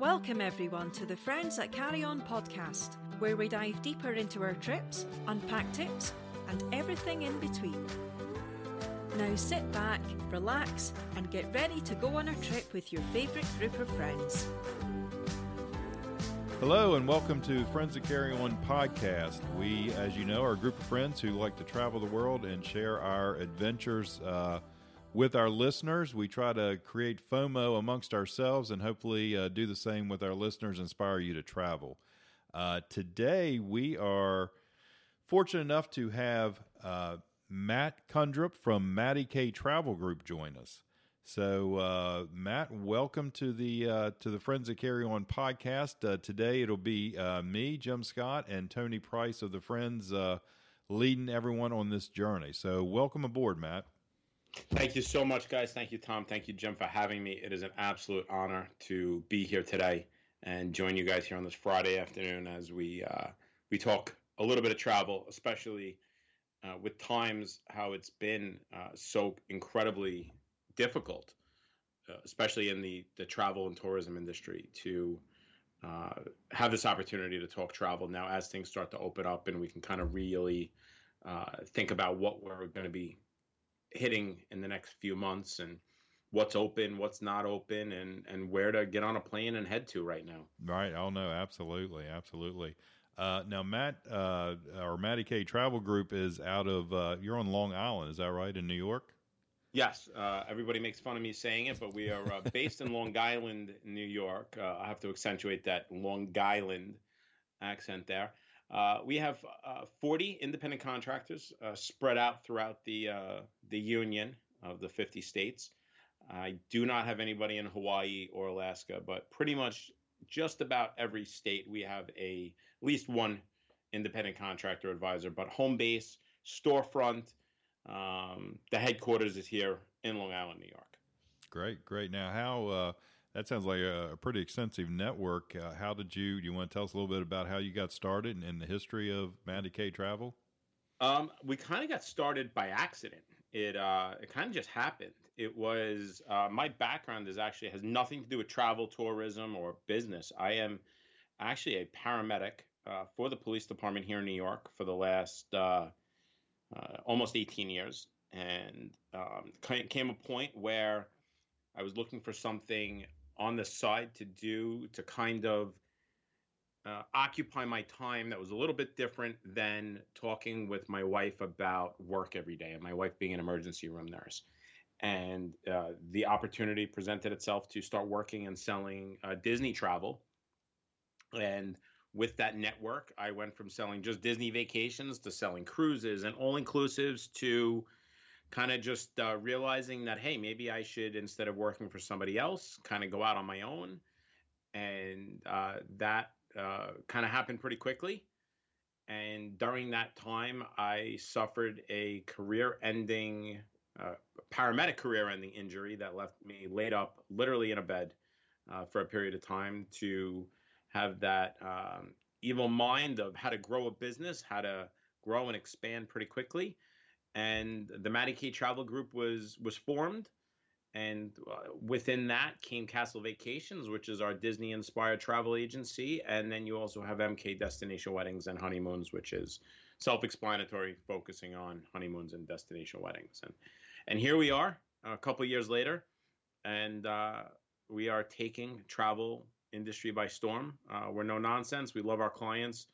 Welcome, everyone, to the Friends That Carry On podcast, where we dive deeper into our trips, unpack tips, and everything in between. Now sit back, relax, and get ready to go on a trip with your favourite group of friends. Hello, and welcome to Friends That Carry On podcast. We, as you know, are a group of friends who like to travel the world and share our adventures. Uh, with our listeners. We try to create FOMO amongst ourselves and hopefully uh, do the same with our listeners, inspire you to travel. Uh, today, we are fortunate enough to have uh, Matt Kundrup from Matty K Travel Group join us. So, uh, Matt, welcome to the uh, to the Friends of Carry On podcast. Uh, today, it'll be me, Jim Scott, and Tony Price of the Friends leading everyone on this journey. So, welcome aboard, Matt. Thank you so much, guys. Thank you, Tom. Thank you, Jim, for having me. It is an absolute honor to be here today and join you guys here on this Friday afternoon as we uh, we talk a little bit of travel, especially uh, with times how it's been uh, so incredibly difficult, uh, especially in the the travel and tourism industry, to uh, have this opportunity to talk travel now as things start to open up and we can kind of really uh, think about what we're going to be hitting in the next few months and what's open, what's not open, and and where to get on a plane and head to right now. Right. Oh no, absolutely, absolutely. Uh, now, Matt uh, or Matty K Travel Group is out of uh, you're on Long Island, is that right in New York? Yes. Uh, everybody makes fun of me saying it, but we are uh, based in Long Island, New York. Uh, I have to accentuate that Long Island accent there. Uh, we have uh, 40 independent contractors uh, spread out throughout the uh, the union of the 50 states. I do not have anybody in Hawaii or Alaska, but pretty much just about every state we have a at least one independent contractor advisor. But home base, storefront, um, the headquarters is here in Long Island, New York. Great, great. Now, how uh, that sounds like a, pretty extensive network. Uh, how did you? Do you want to tell us a little bit about how you got started and, and the history of Matty K Travel? Um, we kind of got started by accident. It uh, it kind of just happened. It was uh, my background is actually has nothing to do with travel, tourism, or business. I am actually a paramedic uh, for the police department here in New York for the last uh, uh, almost 18 years, and um, came a point where I was looking for something on the side to do to kind of uh, occupy my time that was a little bit different than talking with my wife about work every day, and my wife being an emergency room nurse. And uh, the opportunity presented itself to start working and selling uh, Disney travel. And with that network, I went from selling just Disney vacations to selling cruises and all inclusives to kind of just uh, realizing that hey maybe i should instead of working for somebody else kind of go out on my own and uh, that uh, kind of happened pretty quickly. And during that time i suffered a career ending uh, paramedic career ending injury that left me laid up literally in a bed uh, for a period of time to have that um, evil mind of how to grow a business how to grow and expand pretty quickly. And the Matty K Travel Group was was formed, and uh, within that came Castle Vacations, which is our Disney inspired travel agency, and then you also have MK Destination Weddings and Honeymoons, which is self-explanatory, focusing on honeymoons and destination weddings, and and here we are a couple years later, and uh, we are taking travel industry by storm. Uh, we're no nonsense. We love our clients.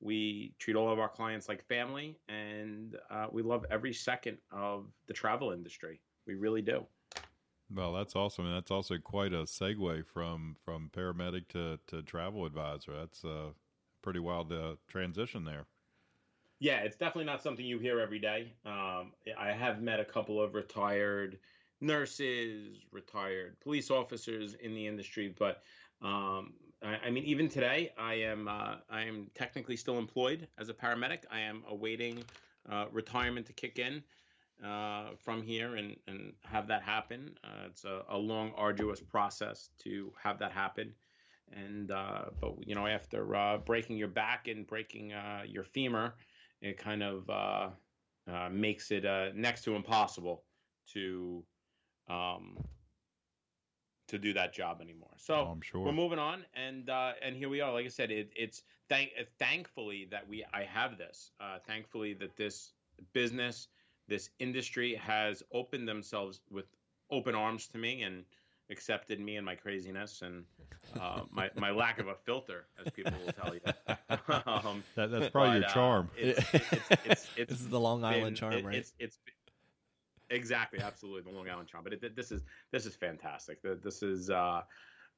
We treat all of our clients like family, and uh, we love every second of the travel industry. We really do. Well, that's awesome, and that's also quite a segue from from paramedic to to travel advisor. That's a pretty wild uh, transition there. Yeah, it's definitely not something you hear every day. Um, I have met a couple of retired nurses, retired police officers in the industry, but um, I, I, mean, even today, I am uh, I am technically still employed as a paramedic. I am awaiting uh, retirement to kick in uh, from here and and have that happen. Uh, it's a, a, long, arduous process to have that happen. And uh, but you know, after uh, breaking your back and breaking your femur, it kind of makes it next to impossible to um, to do that job anymore. So Oh, I'm sure. we're moving on, and uh, and here we are. Like I said, it, it's thank thankfully that we I have this. Uh, thankfully that this business, this industry has opened themselves with open arms to me and accepted me and my craziness and uh, my my lack of a filter, as people will tell you. um, That, that's probably your but, uh, charm. it's, it's, it's, it's, this is the Long Island been- charm, it- right? It's it's exactly absolutely the Long Island charm. But it, this is this is fantastic. This is uh,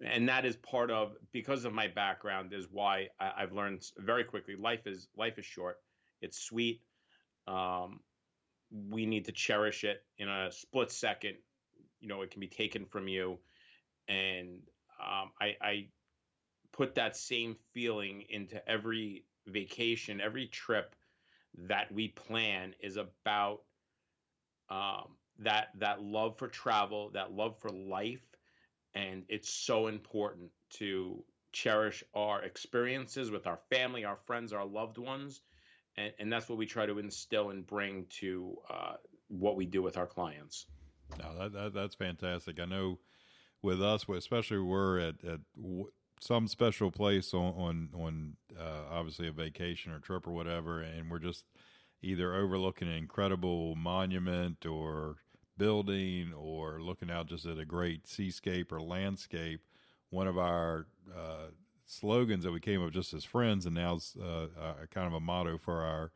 and that is part of because of my background is why I, I've learned very quickly. Life is life is short. It's sweet. Um, we need to cherish it in a split second. You know, it can be taken from you, and um, I, I put that same feeling into every vacation, every trip that we plan is about um, that that love for travel, that love for life, and it's so important to cherish our experiences with our family, our friends, our loved ones, and, and that's what we try to instill and bring to uh, what we do with our clients. No, that, that that's fantastic. I know with us, especially we're at at some special place on on on uh, obviously a vacation or trip or whatever, and we're just either overlooking an incredible monument or building or looking out just at a great seascape or landscape. One of our uh, slogans that we came up just as friends, and now it's uh, uh, kind of a motto for our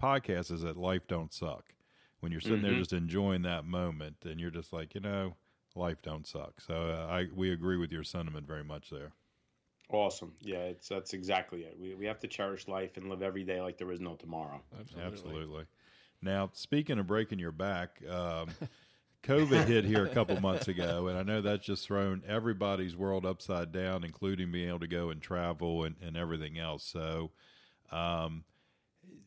podcast, is that life don't suck when you're sitting there Mhm. just enjoying that moment and you're just like you know life don't suck so uh, i we agree with your sentiment very much there Awesome. Yeah, it's that's exactly it. We we have to cherish life and live every day like there is no tomorrow. absolutely now speaking of breaking your back um, covid hit here a couple months ago and i know that's just thrown everybody's world upside down including being able to go and travel and, and everything else. So um,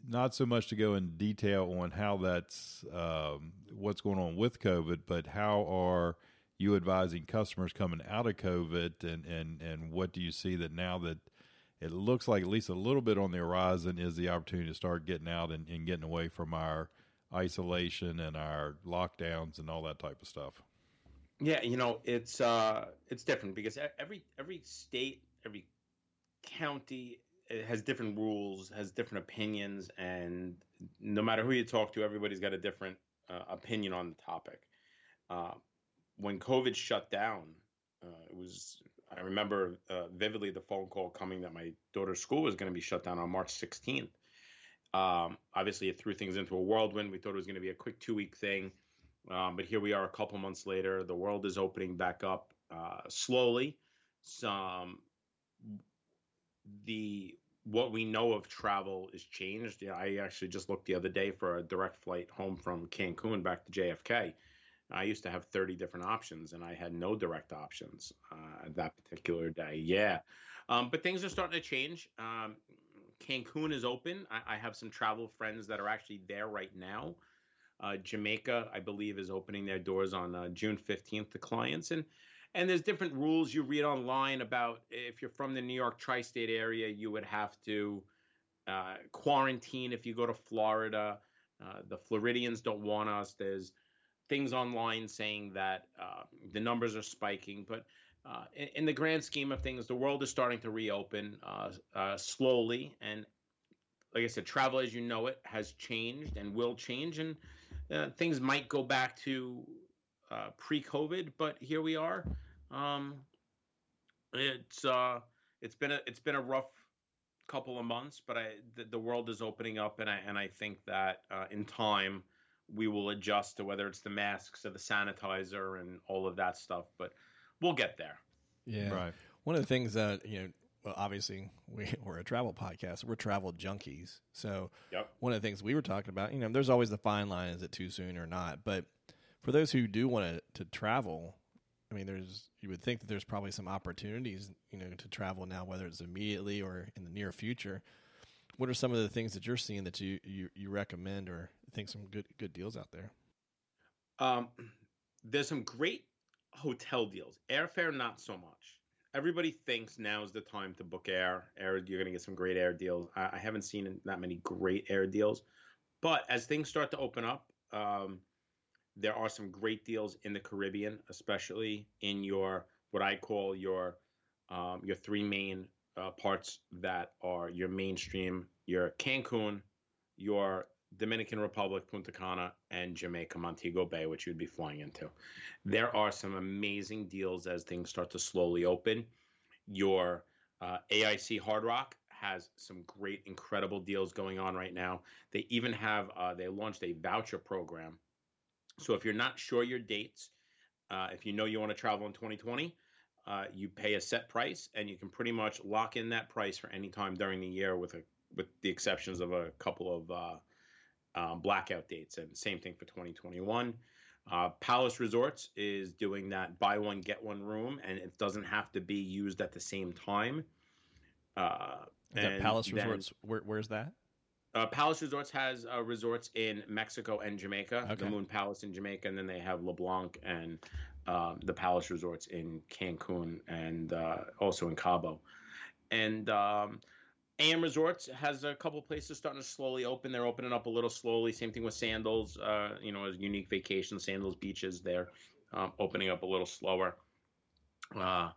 not so much to go in detail on how that's um, what's going on with COVID, but how are you advising customers coming out of COVID, and and and what do you see that now that it looks like at least a little bit on the horizon is the opportunity to start getting out and, and getting away from our isolation and our lockdowns and all that type of stuff. Yeah, you know, it's uh it's different because every every state, every county has different rules, has different opinions, and no matter who you talk to, everybody's got a different uh, opinion on the topic. Uh, when COVID shut down, uh, it was I remember uh, vividly the phone call coming that my daughter's school was going to be shut down on March 16th. Um, obviously, it threw things into a whirlwind. We thought it was going to be a quick two week thing. Um, but here we are a couple months later. The world is opening back up uh, slowly. Some the what we know of travel is changed. I actually just looked the other day for a direct flight home from Cancun back to JFK. I used to have 30 different options, and I had no direct options uh, that particular day. Yeah, um, but things are starting to change. Um, Cancun is open. I, I have some travel friends that are actually there right now. Uh, Jamaica, I believe, is opening their doors on uh, June 15th to clients, and and there's different rules you read online about if you're from the New York tri-state area, you would have to uh, quarantine if you go to Florida. Uh, the Floridians don't want us. There's things online saying that uh, the numbers are spiking, but uh, in, in, the grand scheme of things, the world is starting to reopen uh, uh, slowly. And like I said, travel as you know it has changed and will change, and uh, things might go back to uh, pre-COVID, but here we are. Um, it's it's been a it's been a rough couple of months, but I the, the world is opening up, and I and I think that uh, in time we will adjust to whether it's the masks or the sanitizer and all of that stuff. But we'll get there. Yeah. Right. One of the things that you know, well, obviously we, we're a travel podcast. We're travel junkies. So Yep. one of the things we were talking about, you know, there's always the fine line: is it too soon or not? But for those who do want to, to travel, I mean, there's you would think that there's probably some opportunities, you know, to travel now, whether it's immediately or in the near future. What are some of the things that you're seeing that you you, you recommend or think some good good deals out there? Um, there's some great hotel deals. Airfare, not so much. Everybody thinks now is the time to book air. Air, you're going to get some great air deals. I, I, haven't seen that many great air deals, but as things start to open up, um, there are some great deals in the Caribbean, especially in your what I call your um, your three main uh, parts that are your mainstream, your Cancun, your Dominican Republic, Punta Cana, and Jamaica, Montego Bay, which you'd be flying into. There are some amazing deals as things start to slowly open. Your uh, AIC Hard Rock has some great, incredible deals going on right now. They even have, uh, they launched a voucher program. So if you're not sure your dates, uh, if you know you want to travel in 2020, uh, you pay a set price and you can pretty much lock in that price for any time during the year with a with the exceptions of a couple of uh, um, blackout dates. And same thing for 2021. Uh, Palace Resorts is doing that buy one get one room, and it doesn't have to be used at the same time. Uh, that Palace then, Resorts, where, where's that? Uh, Palace Resorts has uh, resorts in Mexico and Jamaica. Okay. The Moon Palace in Jamaica, and then they have LeBlanc and um, the Palace Resorts in Cancun and uh, also in Cabo. And um, AM Resorts has a couple places starting to slowly open. They're opening up a little slowly. Same thing with Sandals. Uh, you know, as unique vacation Sandals beaches, they're um, opening up a little slower. Uh,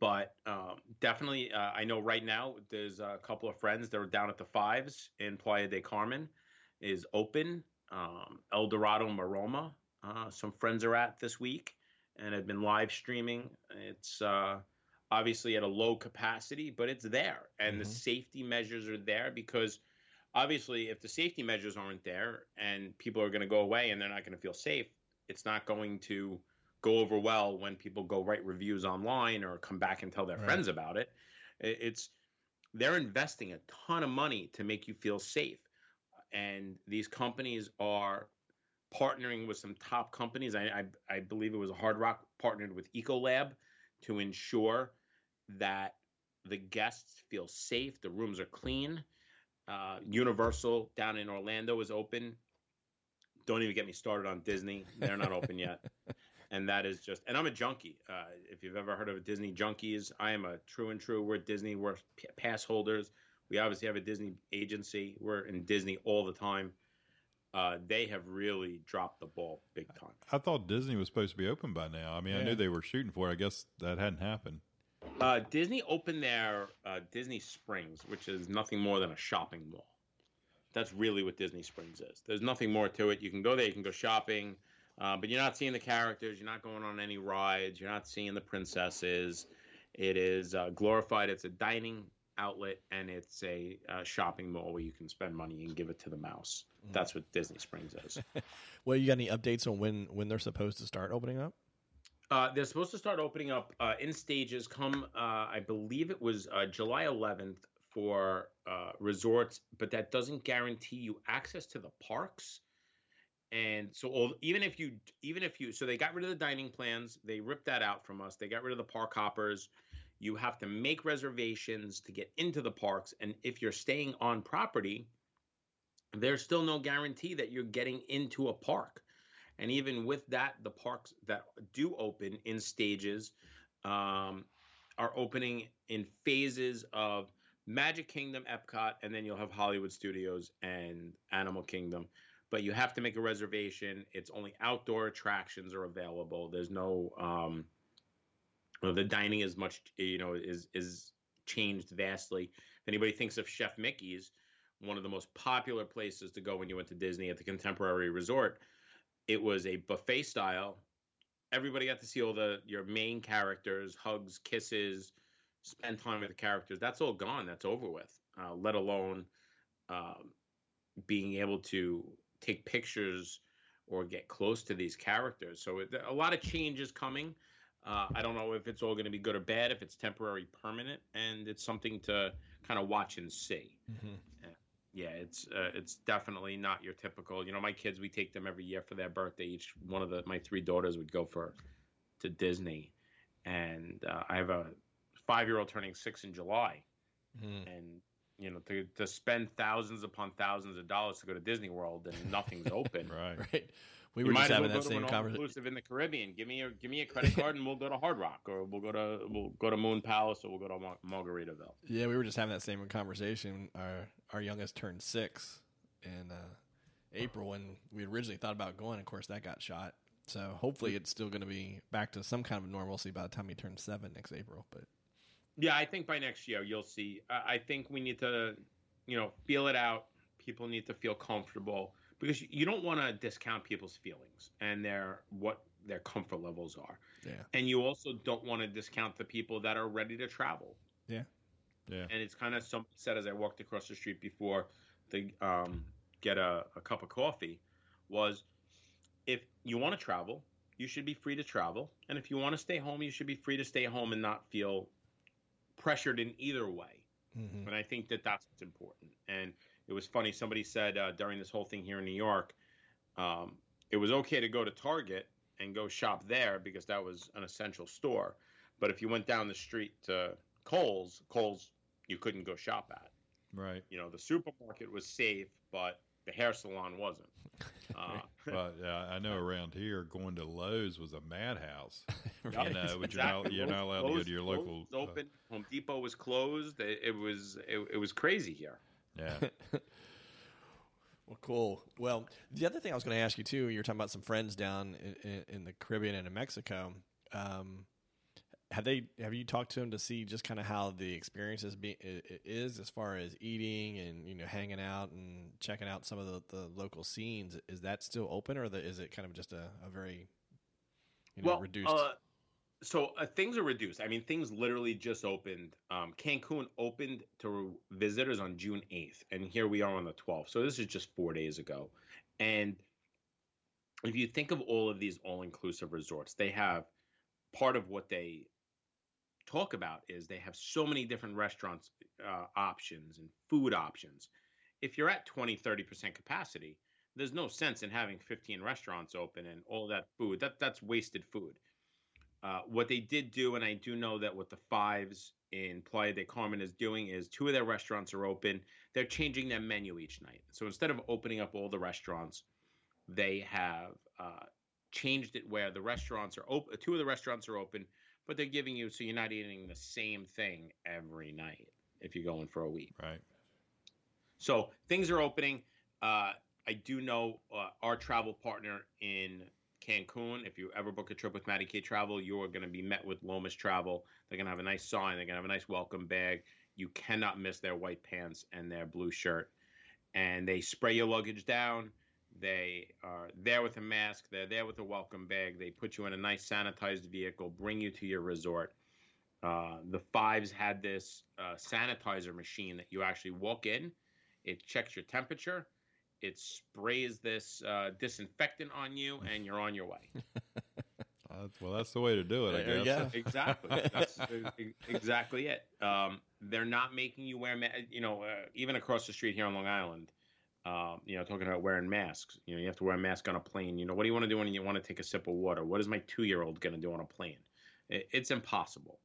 but um, definitely, uh, I know right now there's a couple of friends that are down at the Fives in Playa de Carmen is open. Um, El Dorado Maroma, uh, some friends are at this week and have been live streaming. It's uh, obviously at a low capacity, but it's there, and mm-hmm. the safety measures are there because obviously, if the safety measures aren't there and people are going to go away and they're not going to feel safe, it's not going to go over well when people go write reviews online or come back and tell their right. friends about it. It's they're investing a ton of money to make you feel safe, and these companies are partnering with some top companies. I, I, I believe it was a Hard Rock partnered with Ecolab to ensure that the guests feel safe, the rooms are clean. Uh, Universal down in Orlando is open. Don't even get me started on Disney; they're not open yet. And that is just, and I'm a junkie. Uh, if you've ever heard of a Disney junkies, I am a true and true. We're Disney. We're pass holders. We obviously have a Disney agency. We're in Disney all the time uh, they have really dropped the ball big time. I thought Disney was supposed to be open by now. I mean, yeah. I knew they were shooting for it. I guess that hadn't happened. Uh, Disney opened their uh, Disney Springs, which is nothing more than a shopping mall. That's really what Disney Springs is. There's nothing more to it. You can go there, you can go shopping, uh, but you're not seeing the characters. You're not going on any rides. You're not seeing the princesses. It is uh, glorified. It's a dining outlet and it's a uh, shopping mall where you can spend money and give it to the mouse. Mm. That's what Disney Springs is. well, you got any updates on when when they're supposed to start opening up? Uh, they're supposed to start opening up uh, in stages. Come, uh, I believe it was uh, July 11th for uh, resorts, but that doesn't guarantee you access to the parks. And so, even if you, even if you, so they got rid of the dining plans, they ripped that out from us. They got rid of the park hoppers you have to make reservations to get into the parks. And if you're staying on property, there's still no guarantee that you're getting into a park. And even with that, the parks that do open in stages um, are opening in phases of Magic Kingdom, Epcot, and then you'll have Hollywood Studios and Animal Kingdom. But you have to make a reservation. It's only outdoor attractions are available. There's no um, the dining is much, you know, is is changed vastly. If anybody thinks of Chef Mickey's, one of the most popular places to go when you went to Disney at the Contemporary Resort, it was a buffet style. Everybody got to see all the your main characters, hugs, kisses, spend time with the characters. That's all gone. That's over with. Uh, let alone um, being able to take pictures or get close to these characters. So it, a lot of changes coming. Uh, I don't know if it's all going to be good or bad, if it's temporary, permanent, and it's something to kind of watch and see. Mm-hmm. Yeah, it's uh, it's definitely not your typical. You know, my kids, we take them every year for their birthday. Each one of the my three daughters would go for to Disney, and uh, I have a five year old turning six in July, mm-hmm. and you know to to spend thousands upon thousands of dollars to go to Disney World and nothing's open. right, right. We were just having well that same conversation. Inclusive in the Caribbean. Give me a give me a credit card and we'll go to Hard Rock or we'll go to we'll go to Moon Palace or we'll go to Mar- Margaritaville. Yeah, we were just having that same conversation. Our our youngest turned six in uh, April, and we originally thought about going. Of course, that got shot. So hopefully it's still going to be back to some kind of normalcy by the time he turns seven next April. But yeah, I think by next year you'll see. I think we need to, you know, feel it out. People need to feel comfortable because you don't want to discount people's feelings and their what their comfort levels are. Yeah. And you also don't want to discount the people that are ready to travel. Yeah. Yeah. And it's kind of somebody said as I walked across the street before to um, get a, a cup of coffee was if you want to travel, you should be free to travel. And if you want to stay home, you should be free to stay home and not feel pressured in either way. mm-hmm. And I think that that's what's important. And it was funny. Somebody said uh, during this whole thing here in New York, um, it was okay to go to Target and go shop there because that was an essential store. But if you went down the street to Kohl's, Kohl's you couldn't go shop at. Right. You know, the supermarket was safe, but the hair salon wasn't. Uh, But yeah, I know around here going to Lowe's was a madhouse. You know, but you're not you're not allowed to go to your Lowe's local. uh, open. Home Depot was closed. It, it was it, it was crazy here. Yeah. Well, cool. Well, the other thing I was going to ask you too, you were talking about some friends down in, in, the Caribbean and in Mexico. Um, have they have you talked to them to see just kind of how the experience is, be, is as far as eating and you know hanging out and checking out some of the, the local scenes? Is that still open, or the, is it kind of just a, a very you know, well, reduced? Uh, so uh, things are reduced. I mean, things literally just opened. Um, Cancun opened to visitors on June 8th, and here we are on the 12th. So this is just four days ago. And if you think of all of these all-inclusive resorts, they have part of what they talk about is they have so many different restaurants uh, options and food options. If you're at 20, 30% capacity, there's no sense in having 15 restaurants open and all that food. That that's wasted food. Uh, what they did do, and I do know that what the fives in Playa de Carmen is doing is two of their restaurants are open. They're changing their menu each night. So instead of opening up all the restaurants, they have uh, changed it where the restaurants are open. Two of the restaurants are open, but they're giving you so you're not eating the same thing every night if you're going for a week. Right. So things are opening. Uh, I do know uh, our travel partner in Cancun. If you ever book a trip with Matty K Travel, you are going to be met with Lomas Travel. They're going to have a nice sign. They're going to have a nice welcome bag. You cannot miss their white pants and their blue shirt. And they spray your luggage down. They are there with a mask. They're there with a welcome bag. They put you in a nice sanitized vehicle, bring you to your resort. Uh, the Fives had this uh, sanitizer machine that you actually walk in. It checks your temperature. It sprays this uh, disinfectant on you, and you're on your way. Uh, well, that's the way to do it, I guess. go. exactly. That's e- exactly it. Um, they're not making you wear, ma- you know, uh, even across the street here on Long Island. Um, you know, talking about wearing masks. You know, you have to wear a mask on a plane. You know, what do you want to do when you want to take a sip of water? What is my two-year-old going to do on a plane? It, it's impossible.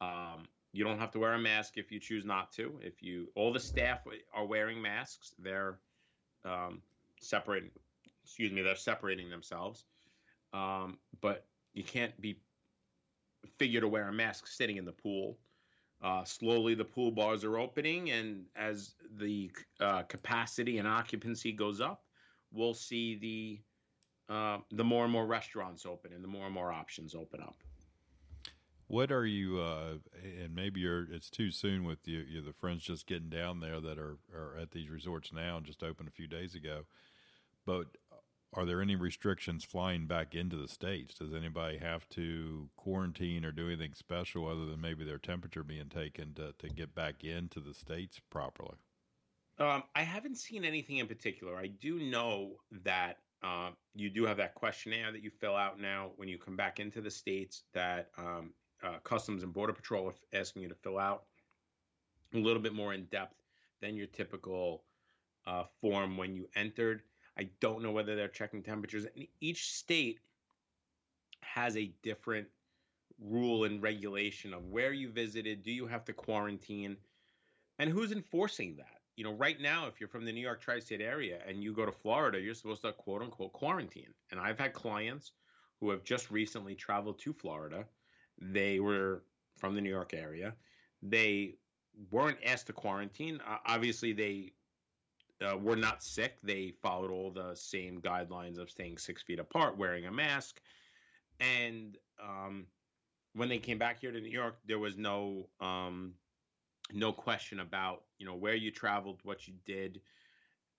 Um, you don't have to wear a mask if you choose not to. If you, all the staff are wearing masks. They're um, separating. Excuse me. They're separating themselves. Um, but you can't be figure to wear a mask sitting in the pool. Uh, slowly, the pool bars are opening, and as the uh, capacity and occupancy goes up, we'll see the uh, the more and more restaurants open and the more and more options open up. What are you? Uh, and maybe you're. It's too soon with you. You the friends just getting down there that are are at these resorts now and just opened a few days ago. But are there any restrictions flying back into the states? Does anybody have to quarantine or do anything special other than maybe their temperature being taken to to get back into the states properly? Um, I haven't seen anything in particular. I do know that uh, you do have that questionnaire that you fill out now when you come back into the states that um, uh, Customs and Border Patrol are asking you to fill out a little bit more in depth than your typical uh, form when you entered. I don't know whether they're checking temperatures. And each state has a different rule and regulation of where you visited. Do you have to quarantine? And who's enforcing that? You know, right now, if you're from the New York tri state area and you go to Florida, you're supposed to quote unquote quarantine. And I've had clients who have just recently traveled to Florida. They were from the New York area. They weren't asked to quarantine. Uh, obviously, they uh, were not sick. They followed all the same guidelines of staying six feet apart, wearing a mask, and um, when they came back here to New York, there was no um, no question about you know where you traveled, what you did.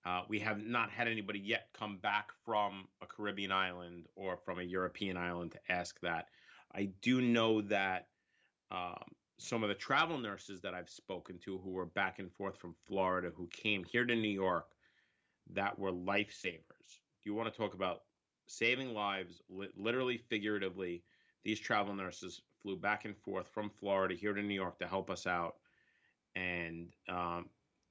Uh, we have not had anybody yet come back from a Caribbean island or from a European island to ask that. I do know that um, some of the travel nurses that I've spoken to who were back and forth from Florida who came here to New York that were lifesavers. You want to talk about saving lives, li- literally, figuratively. These travel nurses flew back and forth from Florida here to New York to help us out. And um,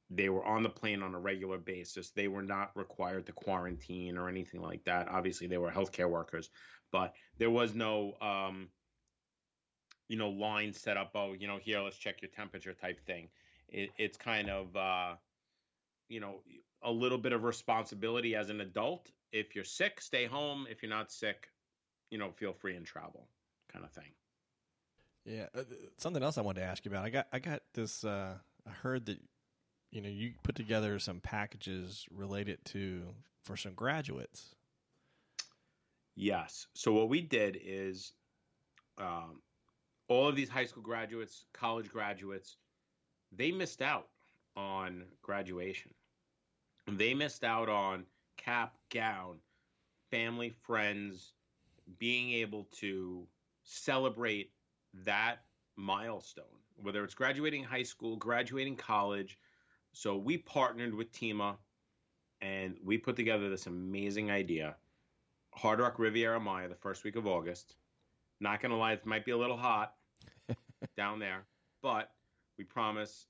they were on the plane on a regular basis. They were not required to quarantine or anything like that. Obviously, they were healthcare workers, but there was no, um, you know, line set up. Oh, you know, here, let's check your temperature type thing. It, it's kind of, uh, you know, a little bit of responsibility as an adult. If you're sick, stay home. If you're not sick, you know, feel free and travel, kind of thing. Yeah, uh, something else I wanted to ask you about. I got I got this. Uh, I heard that you know you put together some packages related to for some graduates. Yes. So what we did is, um, all of these high school graduates, college graduates, they missed out on graduation. They missed out on cap, gown, family, friends, being able to celebrate that milestone, whether it's graduating high school, graduating college. So we partnered with Tima and we put together this amazing idea. Hard Rock Riviera Maya, the first week of August. Not going to lie, it might be a little hot down there, but we promise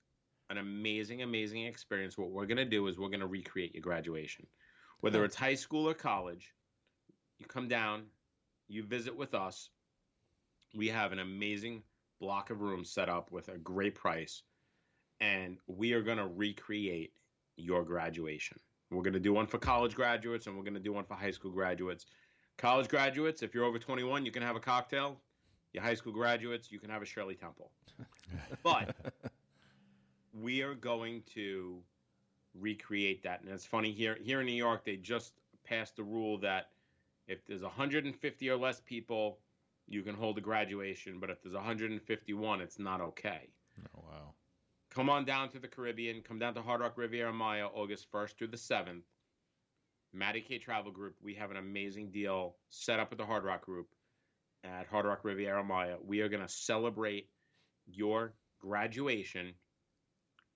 an amazing, amazing experience. What we're going to do is we're going to recreate your graduation. Whether it's high school or college, you come down, you visit with us. We have an amazing block of rooms set up with a great price, and we are going to recreate your graduation. We're going to do one for college graduates, and we're going to do one for high school graduates. College graduates, if you're over 21, you can have a cocktail. Your high school graduates, you can have a Shirley Temple. but we are going to recreate that. And it's funny here here in New York, they just passed the rule that if there's 150 or less people, you can hold a graduation, but if there's 151, it's not okay. Oh wow. Come on down to the Caribbean. Come down to Hard Rock Riviera Maya, August 1st through the 7th. Matty K Travel Group. We have an amazing deal set up with the Hard Rock Group at Hard Rock Riviera Maya. We are going to celebrate your graduation,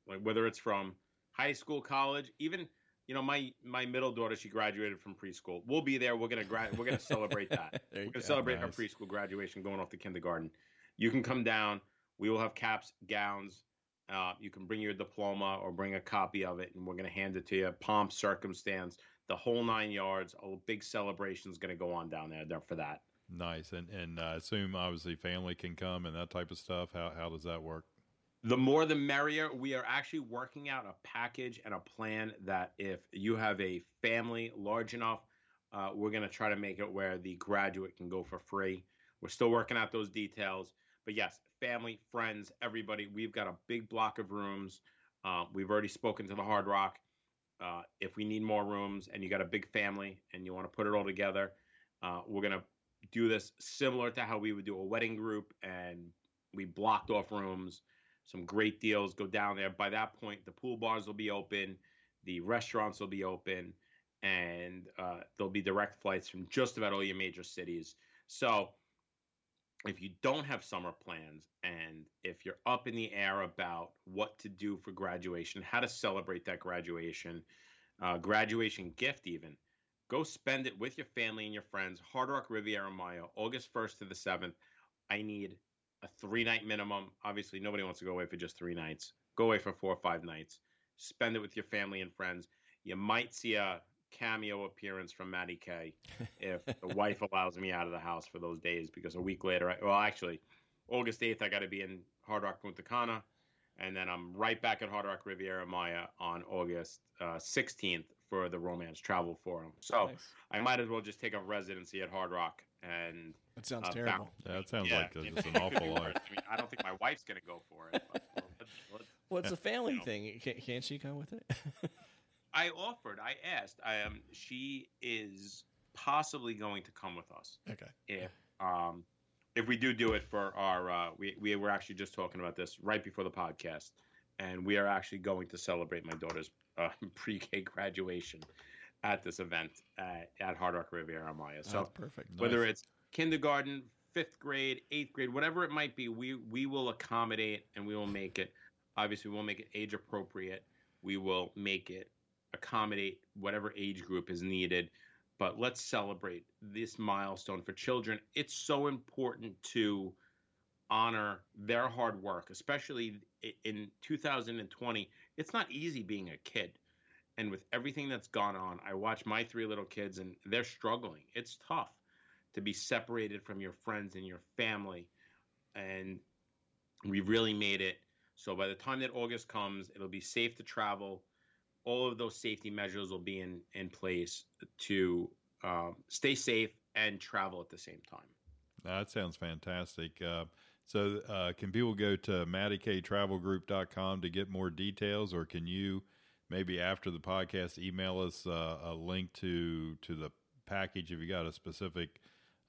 like whether it's from high school, college, even you know my my middle daughter she graduated from preschool. We'll be there. We're gonna gra- we're gonna celebrate that. We're gonna go. celebrate Nice. preschool graduation, going off to kindergarten. You can come down. We will have caps, gowns. Uh, you can bring your diploma or bring a copy of it, and we're gonna hand it to you. Pomp, circumstance, the whole nine yards. A big celebration is gonna go on down there there for that. Nice. And and I assume obviously family can come and that type of stuff. How how does that work? the more the merrier. We are actually working out a package and a plan that if you have a family large enough, uh, we're going to try to make it where the graduate can go for free. We're still working out those details. But yes, family, friends, everybody, we've got a big block of rooms. Uh, we've already spoken to the Hard Rock. Uh, if we need more rooms and you got a big family and you want to put it all together, uh, we're going to do this similar to how we would do a wedding group and we blocked off rooms some great deals go down there. By that point, the pool bars will be open, the restaurants will be open, and uh, there'll be direct flights from just about all your major cities. So, if you don't have summer plans and if you're up in the air about what to do for graduation, how to celebrate that graduation, uh, graduation gift, even, go spend it with your family and your friends. Hard Rock Riviera Maya, August 1st to the 7th. I need a three night minimum. Obviously, nobody wants to go away for just three nights. Go away for four or five nights. Spend it with your family and friends. You might see a cameo appearance from Matty K if the wife allows me out of the house for those days because a week later, I, well, actually, August 8th, I got to be in Hard Rock Punta Cana. And then I'm right back at Hard Rock Riviera Maya on August uh, 16th for the Romance Travel Forum. So Nice. I might as well just take a residency at Hard Rock and That sounds uh, terrible. That sounds yeah, like you just an it could be awful lot. I mean, I don't think my wife's going to go for it. But, well, let's- let's- Well, it's a family know. thing. Can't, can't she come with it? I offered. I asked. I um, she is possibly going to come with us Okay. if um if we do do it for our uh we we were actually just talking about this right before the podcast and we are actually going to celebrate my daughter's uh, pre-K graduation at this event at, at Hard Rock Riviera Maya. So That's perfect. whether it's kindergarten, fifth grade, eighth grade, whatever it might be, we we will accommodate and we will make it. Obviously, we'll make it age appropriate. We will make it accommodate whatever age group is needed. But let's celebrate this milestone for children. It's so important to honor their hard work, especially in 2020. It's not easy being a kid. And with everything that's gone on, I watch my three little kids and they're struggling. It's tough to be separated from your friends and your family. And we've really made it. So by the time that August comes, it'll be safe to travel. All of those safety measures will be in, in place to um, stay safe and travel at the same time. That sounds fantastic. Uh, so, uh, can people go to mattyktravelgroup.com to get more details, or can you maybe after the podcast email us uh, a link to to the package if you got a specific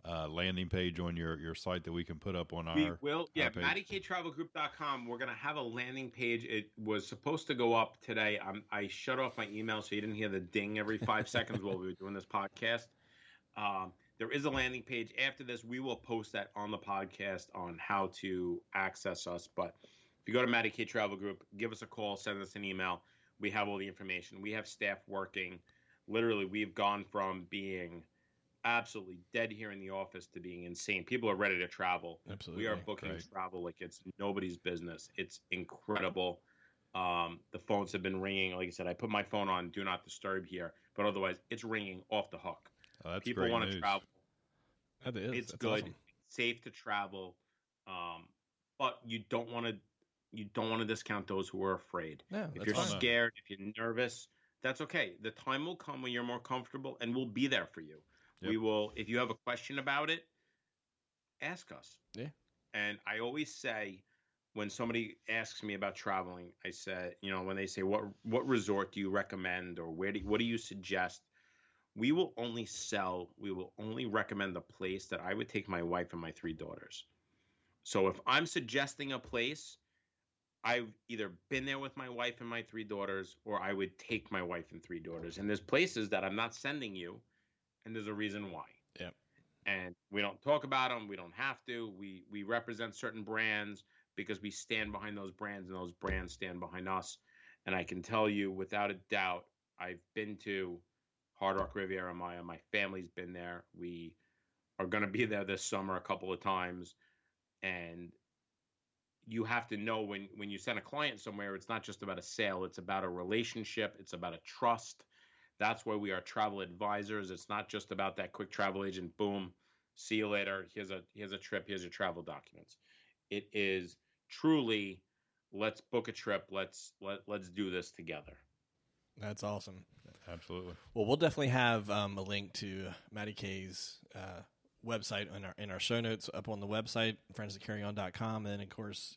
uh, landing page on your, your site that we can put up on We our will, yeah, page. mattyktravelgroup.com. We're going to have a landing page. It was supposed to go up today. I'm, I shut off my email so you didn't hear the ding every five seconds while we were doing this podcast. Um, there is a landing page. After this, we will post that on the podcast on how to access us. But if you go to Matty K Travel Group, give us a call, send us an email. We have all the information. We have staff working. Literally, we've gone from being absolutely dead here in the office to being insane. People are ready to travel. Absolutely. We are booking Great. travel like it's nobody's business. It's incredible. Um, the phones have been ringing. Like I said, I put my phone on do not disturb here, but otherwise it's ringing off the hook. Oh, that's People want to travel. That is. It's That's good, awesome. safe to travel, um, but you don't want to you don't want to discount those who are afraid. Yeah, If you're scared, if you're nervous, that's okay. The time will come when you're more comfortable, and we'll be there for you. Yep. We will. If you have a question about it, ask us. Yeah. And I always say, when somebody asks me about traveling, I said, you know, when they say what what resort do you recommend or where do what do you suggest? We will only sell. We will only recommend the place that I would take my wife and my three daughters. So if I'm suggesting a place, I've either been there with my wife and my three daughters, or I would take my wife and three daughters. And there's places that I'm not sending you, and there's a reason why. Yep. And we don't talk about them. We don't have to. We we represent certain brands because we stand behind those brands, and those brands stand behind us. And I can tell you, without a doubt, I've been to Hard Rock Riviera Maya. My family's been there. We are going to be there this summer a couple of times, and you have to know when when you send a client somewhere it's not just about a sale it's about a relationship it's about a trust that's why we are travel advisors it's not just about that quick travel agent boom see you later here's a here's a trip here's your travel documents it is truly let's book a trip let's let, let's do this together That's awesome. Absolutely. Well, we'll definitely have um, a link to Matty K's uh, website in our in our show notes up on the website, friendsofcarryon.com. And then, of course,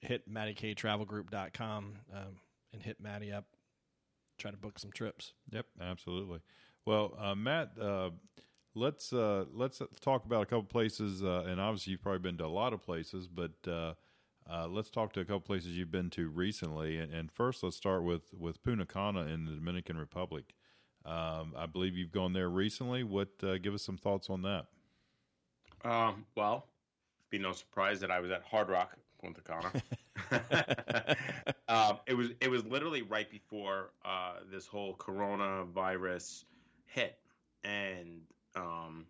hit mattyktravelgroup.com um, and hit Matty up. Try to book some trips. Yep, absolutely. Well, uh, Matt, uh, let's uh, let's talk about a couple places, uh, and obviously you've probably been to a lot of places, but uh, uh, let's talk to a couple places you've been to recently. And, and first, let's start with with Punta Cana in the Dominican Republic. Um, I believe you've gone there recently. What? Uh, give us some thoughts on that. um, well be no surprise that i was at hard rock punta cana um, it was it was literally right before uh, this whole coronavirus hit, and um,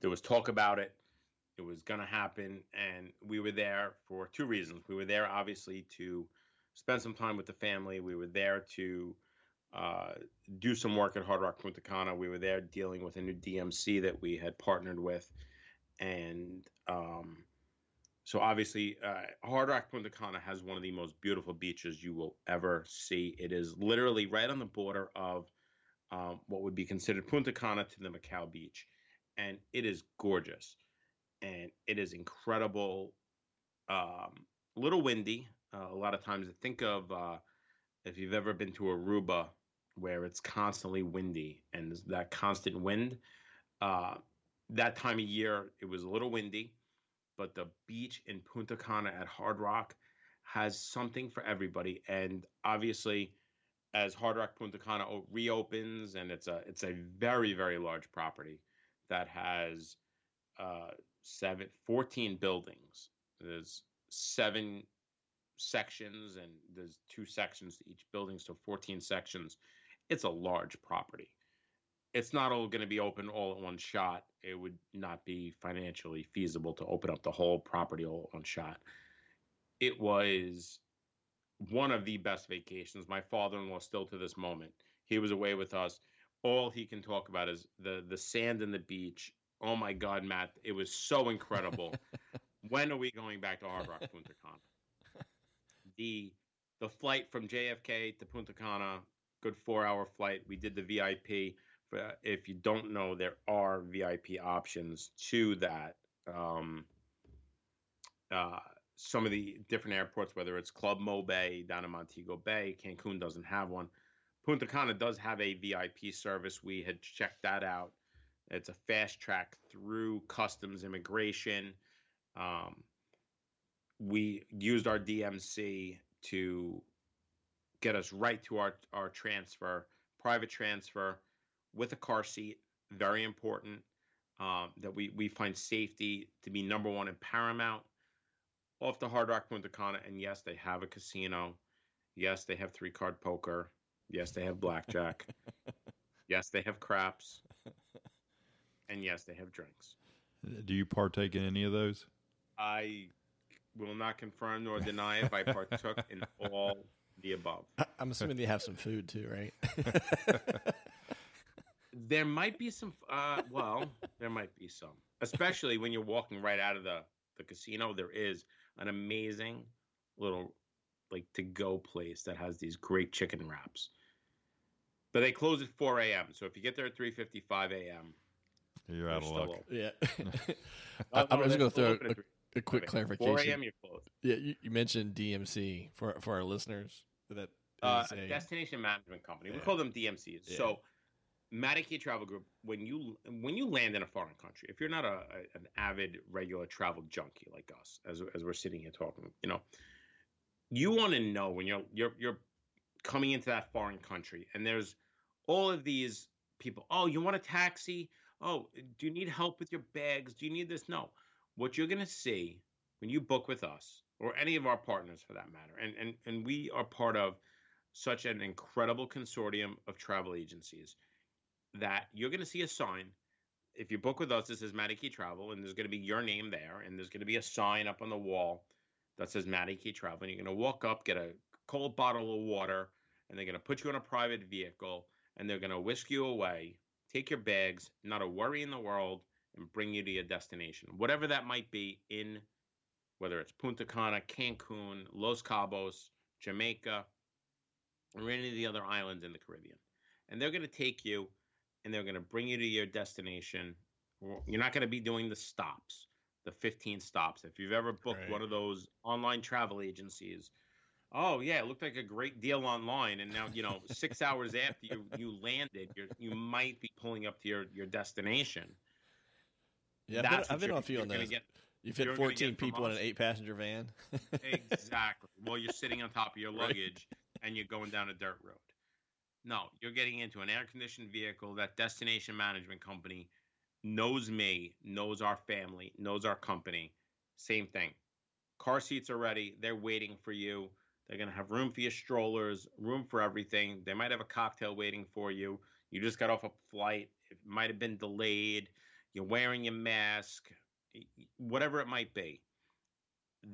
there was talk about it. It was going to happen, and we were there for two reasons. We were there obviously to spend some time with the family. We were there to uh, do some work at Hard Rock Punta Cana. We were there dealing with a new DMC that we had partnered with, and um, so obviously, uh, Hard Rock Punta Cana has one of the most beautiful beaches you will ever see. It is literally right on the border of um, what would be considered Punta Cana to the Macao beach, and it is gorgeous, and it is incredible. Um, a little windy. Uh, a lot of times, think of uh, if you've ever been to Aruba, where it's constantly windy and that constant wind, uh, that time of year it was a little windy, but the beach in Punta Cana at Hard Rock has something for everybody. And obviously, as Hard Rock Punta Cana reopens, and it's a it's a very very large property that has uh, seven, 14 buildings. There's seven sections, and there's two sections to each building, so 14 sections. It's a large property. It's not all going to be open all at one shot. It would not be financially feasible to open up the whole property all at one shot. It was one of the best vacations. My father-in-law still to this moment. He was away with us. All he can talk about is the the sand and the beach. Oh my God, Matt! It was so incredible. when are we going back to Hard Rock Punta Cana? The the flight from JFK to Punta Cana, good four hour flight. We did the VIP. If you don't know, there are VIP options to that. Um, uh, some of the different airports, whether it's Club Mo Bay down in Montego Bay, Cancun doesn't have one. Punta Cana does have a VIP service. We had checked that out. It's a fast track through customs immigration. Um, we used our DMC to get us right to our, our transfer, private transfer with a car seat. Very important um, that we, we find safety to be number one and paramount off the Hard Rock Punta Cana. And yes, they have a casino. Yes, they have three card poker. Yes, they have blackjack. yes, they have craps. And yes, they have drinks. Do you partake in any of those? I will not confirm nor deny if I partook in all the above. I'm assuming they have some food too, right? there might be some. Uh, well, there might be some, especially when you're walking right out of the the casino. There is an amazing little like to go place that has these great chicken wraps. But they close at 4 a.m. So if you get there at 3:55 a.m., you're out of luck. Yeah. I, am just going to throw a, a quick clarification. 4 a.m. You're closed. Yeah, you, you, mentioned DMC for for our listeners. That uh, a, destination management company. Yeah. We call them DMCs. Yeah. So, Matty Travel Group. When you when you land in a foreign country, if you're not a, a, an avid regular travel junkie like us, as as we're sitting here talking, you know, you want to know when you're you're you're coming into that foreign country, and there's all of these people. Oh, you want a taxi? Oh, do you need help with your bags? Do you need this? No what you're to see when you book with us or any of our partners for that matter, and, and, and we are part of such an incredible consortium of travel agencies that you're going to see a sign. If you book with us, this is Matty K Travel, and there's going to be your name there, and there's going to be a sign up on the wall that says Matty K Travel. And you're going to walk up, get a cold bottle of water, and they're going to put you in a private vehicle, and they're going to whisk you away, take your bags, not a worry in the world, and bring you to your destination, whatever that might be in whether it's Punta Cana, Cancun, Los Cabos, Jamaica, or any of the other islands in the Caribbean. And they're going to take you and they're going to bring you to your destination. You're not going to be doing the stops, the 15 stops. If you've ever booked right. one of those online travel agencies, oh yeah, it looked like a great deal online, and now you know six hours after you you landed, you you might be pulling up to your your destination. Yeah, I've been, I've been on a few on those. You fit 14 people in an eight passenger van. exactly. Well, you're sitting on top of your luggage right. and you're going down a dirt road. No, you're getting into an air conditioned vehicle. That destination management company knows me, knows our family, knows our company. Same thing. Car seats are ready. They're waiting for you. They're going to have room for your strollers, room for everything. They might have a cocktail waiting for you. You just got off a flight. It might have been delayed you're wearing your mask, whatever it might be,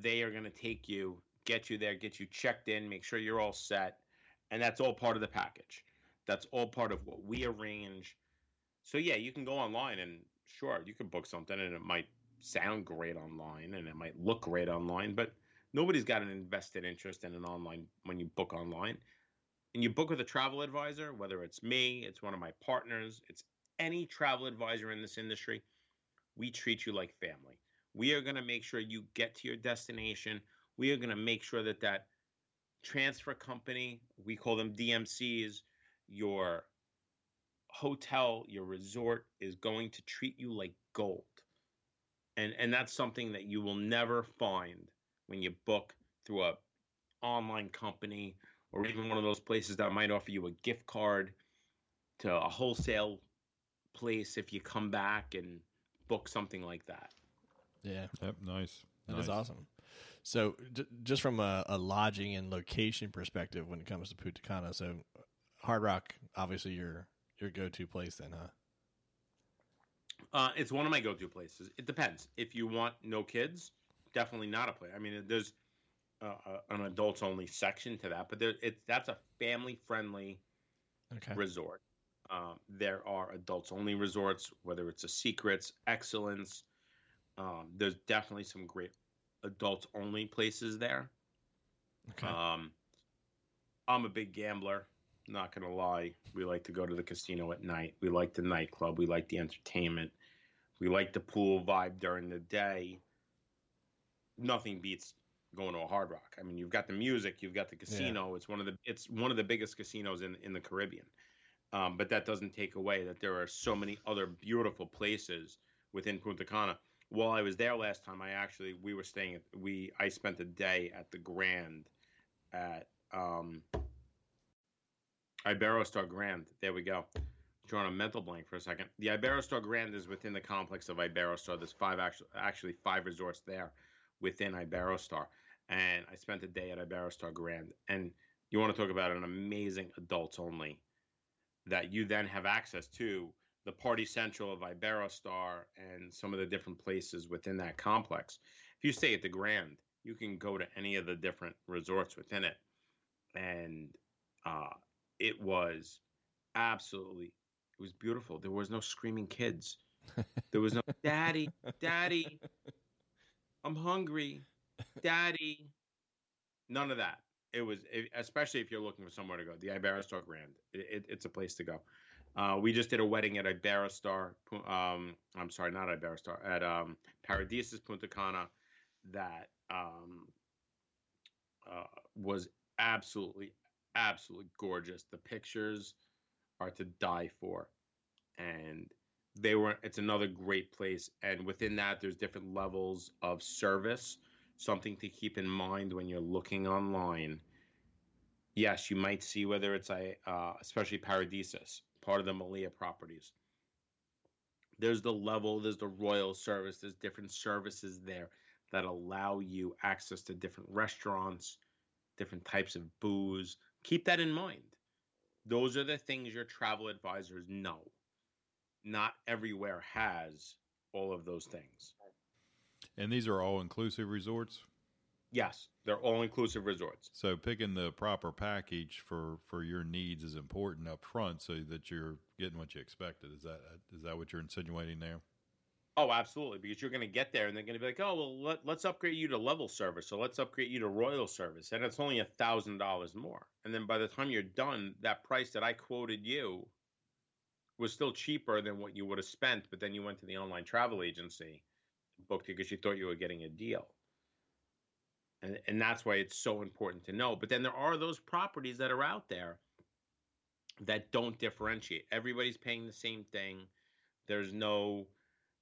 they are going to take you, get you there, get you checked in, make sure you're all set. And that's all part of the package. That's all part of what we arrange. So, yeah, you can go online and sure, you can book something and it might sound great online and it might look great online, but nobody's got an invested interest in an online when you book online. And you book with a travel advisor, whether it's me, it's one of my partners, it's any travel advisor in this industry, we treat you like family. We are going to make sure you get to your destination. We are going to make sure that that transfer company, we call them DMCs, your hotel, your resort is going to treat you like gold. And and that's something that you will never find when you book through a online company or even one of those places that might offer you a gift card to a wholesale place if you come back and book something like that. Yeah. Yep. Nice. That nice. is awesome. So, j- just from a, a lodging and location perspective, when it comes to Punta Cana, so Hard Rock, obviously your your go to place, then, huh? Uh, it's one of my go-to places. It depends. If you want no kids, definitely not a place. I mean, there's uh, uh, an adults-only section to that, but there, it's that's a family-friendly Okay. resort. Um, there are adults-only resorts, whether it's a Secrets, Excellence. Um, there's definitely some great adults-only places there. Okay. Um, I'm a big gambler. Not gonna lie, we like to go to the casino at night. We like the nightclub. We like the entertainment. We like the pool vibe during the day. Nothing beats going to a Hard Rock. I mean, you've got the music, you've got the casino. It's one of the it's one of the biggest casinos in in the Caribbean. Um, but that doesn't take away that there are so many other beautiful places within Punta Cana. While I was there last time, I actually we were staying at we I spent a day at the Grand at um Iberostar Grand. There we go. Drawing a mental blank for a second. The Iberostar Grand is within the complex of Iberostar. There's five actually actually five resorts there within Iberostar. And I spent a day at Iberostar Grand. And you want to talk about an amazing adults only that you then have access to the party central of Iberostar and some of the different places within that complex. If you stay at the Grand, you can go to any of the different resorts within it. And uh, it was absolutely, it was beautiful. There was no screaming kids. There was no daddy, daddy, I'm hungry, daddy. None of that. It was, especially if you're looking for somewhere to go. The Iberostar Grand, it, it, it's a place to go. Uh, we just did a wedding at Iberostar. Um, I'm sorry, not Iberostar. At um, Paradisus Punta Cana, that um, uh, was absolutely, absolutely gorgeous. The pictures are to die for, and they were. It's another great place, and within that, there's different levels of service. Something to keep in mind when you're looking online. Yes, you might see whether it's a, uh, especially Paradisus, part of the Meliá properties. There's the level, there's the royal service, there's different services there that allow you access to different restaurants, different types of booze. Keep that in mind. Those are the things your travel advisors know. Not everywhere has all of those things. And these are all inclusive resorts. Yes, they're all inclusive resorts. So picking the proper package for for your needs is important up front, so that you're getting what you expected. Is that is that what you're insinuating there? Oh, absolutely. Because you're going to get there and they're going to be like, oh, well, let, let's upgrade you to level service. So let's upgrade you to royal service. And it's only a $1,000 more. And then by the time you're done, that price that I quoted you was still cheaper than what you would have spent. But then you went to the online travel agency, booked it because you thought you were getting a deal. And, and that's why it's so important to know. But then there are those properties that are out there that don't differentiate. Everybody's paying the same thing. There's no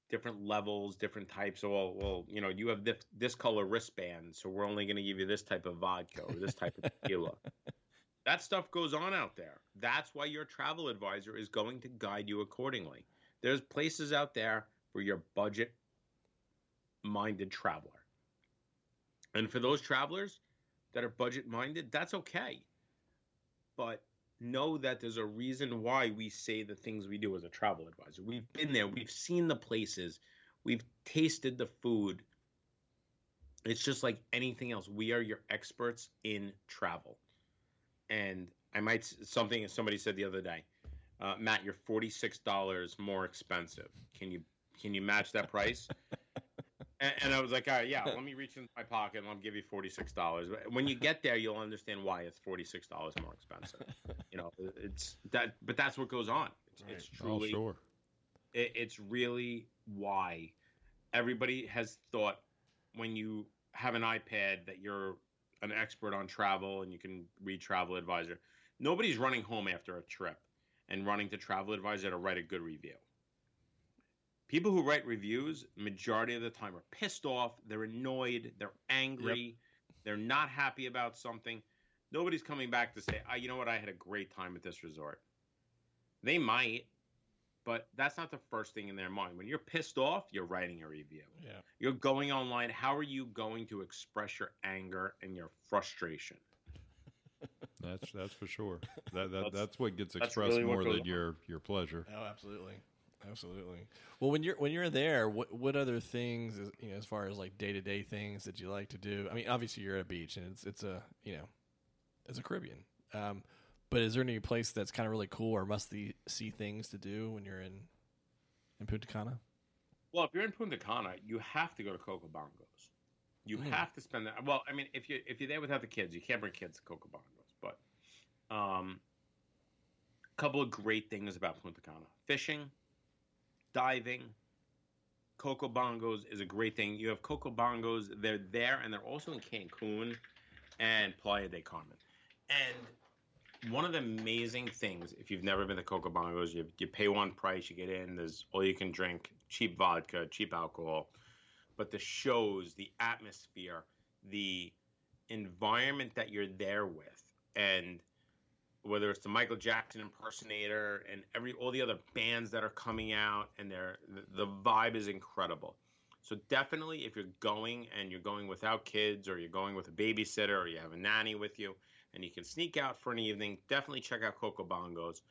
different levels, different types. So, well, well, you know, you have this, this color wristband, so we're only going to give you this type of vodka or this type of tequila. that stuff goes on out there. That's why your travel advisor is going to guide you accordingly. There's places out there for your budget minded traveler. And for those travelers that are budget minded, that's okay. But know that there's a reason why we say the things we do as a travel advisor. We've been there, we've seen the places, we've tasted the food. It's just like anything else. We are your experts in travel. And I might something somebody said the other day, uh, Matt, you're forty six dollars more expensive. Can you can you match that price? and, and, I was like, all right, yeah, let me reach into my pocket and I'll give you forty six dollars. But When you get there, you'll understand why it's forty six dollars more expensive. you know, it's that, but that's what goes on. It's, Right. it's oh, truly, oh, sure. it, it's really why everybody has thought when you have an iPad that you're an expert on travel, and you can read Travel Advisor. Nobody's running home after a trip and running to Travel Advisor to write a good review. People who write reviews, majority of the time, are pissed off. They're annoyed. They're angry. Yep. They're not happy about something. Nobody's coming back to say, oh, you know what, I had a great time at this resort. They might, but that's not the first thing in their mind. When you're pissed off, you're writing a review. Yeah. You're going online. How are you going to express your anger and your frustration? That's that's for sure. That, that that's, that's what gets expressed really more than your your pleasure. Oh, absolutely, absolutely. Well, when you're when you're there, what what other things, you know, as far as like day to day things that you like to do? I mean, obviously you're at a beach and it's it's a you know, it's a Caribbean. Um, but is there any place that's kind of really cool or must see things to do when you're in in Punta Cana? Well, if you're in Punta Cana, you have to go to Coco Bongos. You mm. have to spend that. Well, I mean, if you if you're there without the kids, you can't bring kids to Coco Bongos. But um, a couple of great things about Punta Cana: fishing, diving. Coco Bongos is a great thing. You have Coco Bongos; they're there, and they're also in Cancun and Playa del Carmen. And one of the amazing things, if you've never been to Coco Bongos, you you pay one price, you get in. There's all you can drink, cheap vodka, cheap alcohol but the shows, the atmosphere, the environment that you're there with, and whether it's the Michael Jackson impersonator and every all the other bands that are coming out, and they're the, vibe is incredible. So definitely, if you're going and you're going without kids, or you're going with a babysitter, or you have a nanny with you, and you can sneak out for an evening, definitely check out Coco Bongos.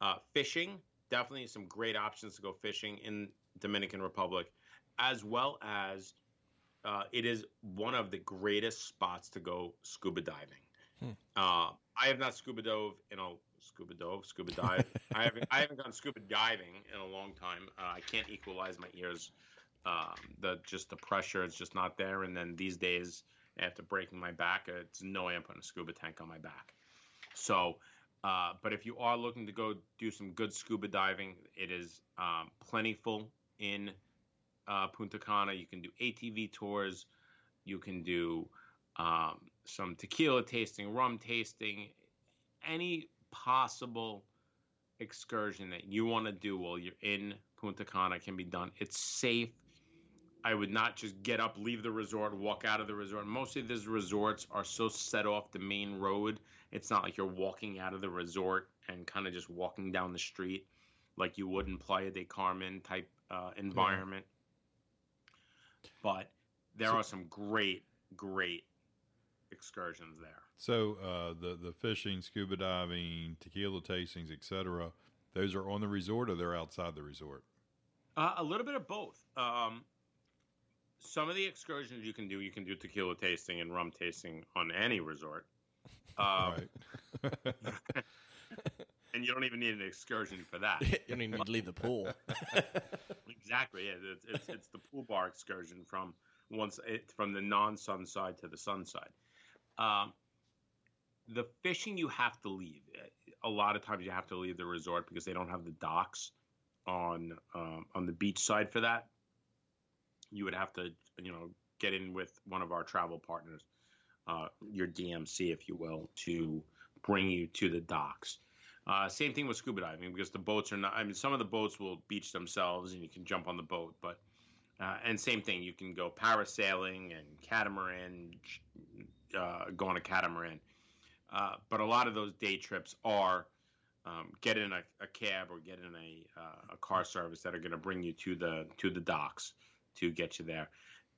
Uh, fishing, definitely some great options to go fishing in Dominican Republic as well as uh, it is one of the greatest spots to go scuba diving. Hmm. Uh, I have not scuba dove in a scuba dove, scuba dive. I haven't I haven't gone scuba diving in a long time. Uh, I can't equalize my ears. Um, the just the pressure is just not there. And then these days, after breaking my back, it's no way I'm putting a scuba tank on my back. So, uh, but if you are looking to go do some good scuba diving, it is um, plentiful in uh, Punta Cana. You can do ATV tours. You can do um, some tequila tasting, rum tasting, any possible excursion that you want to do while you're in Punta Cana can be done. It's safe. I would not just get up, leave the resort, walk out of the resort. Most of these resorts are so set off the main road. It's not like you're walking out of the resort and kind of just walking down the street like you would in Playa de Carmen type uh, environment. Yeah but there so, are some great, great excursions there. So uh, the the fishing, scuba diving, tequila tastings, etc. Those are on the resort, or they're outside the resort. Uh, a little bit of both. Um, some of the excursions you can do, you can do tequila tasting and rum tasting on any resort. Um, right. and you don't even need an excursion for that. you don't even need to leave the pool. exactly. Yeah, it's, it's, it's, the pool bar excursion from once it, from the non-sun side to the sun side. Um, the fishing you have to leave. A lot of times you have to leave the resort because they don't have the docks on um, on the beach side for that. You would have to, you know, get in with one of our travel partners, uh, your DMC, if you will, to bring you to the docks. Uh, same thing with scuba diving because the boats are not. I mean, some of the boats will beach themselves and you can jump on the boat, but uh, and same thing, you can go parasailing and catamaran, uh, go on a catamaran. Uh, but a lot of those day trips are um, get in a, a, cab or get in a, uh, a car service that are going to bring you to the to the docks to get you there.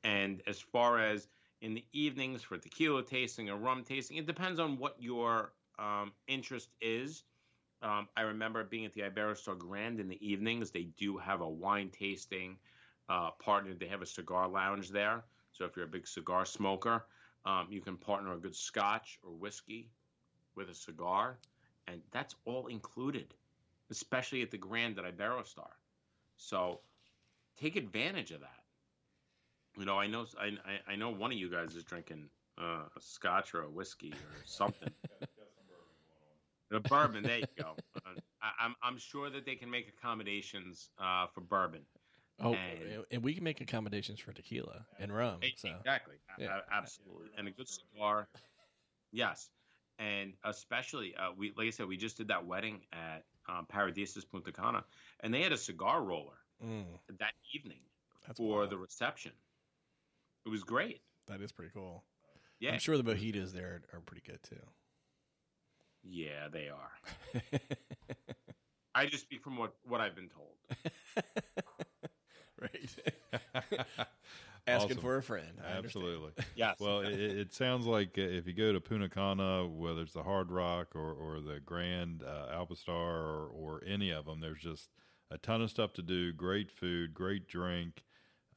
And as far as in the evenings for tequila tasting or rum tasting, it depends on what your um, interest is. Um, I remember being at the Iberostar Grand in the evenings. They do have a wine tasting uh, partner. They have a cigar lounge there. So if you're a big cigar smoker, um, you can partner a good scotch or whiskey with a cigar, and that's all included, especially at the Grand at Iberostar. So take advantage of that. You know, I know I, I know one of you guys is drinking uh, a scotch or a whiskey or something. The bourbon, there you go. Uh, I, am I'm, I'm sure that they can make accommodations uh, for bourbon. Oh, and, and, we can make accommodations for tequila and rum. So. Exactly, yeah. absolutely, and a good cigar. Yes, and especially uh, we, like I said, we just did that wedding at um, Paradisus Punta Cana, and they had a cigar roller Mm, that evening that's for the reception. It was great. That is pretty cool. Yeah, I'm sure the mojitos there are pretty good too. yeah, they are. I just speak from what what I've been told. right. Asking Awesome. for a friend. I understand. Absolutely. Yes. Well, it, it sounds like uh, if you go to Punta Cana, whether it's the Hard Rock or, or the Grand uh, Iberostar or, or any of them, there's just a ton of stuff to do. Great food, great drink,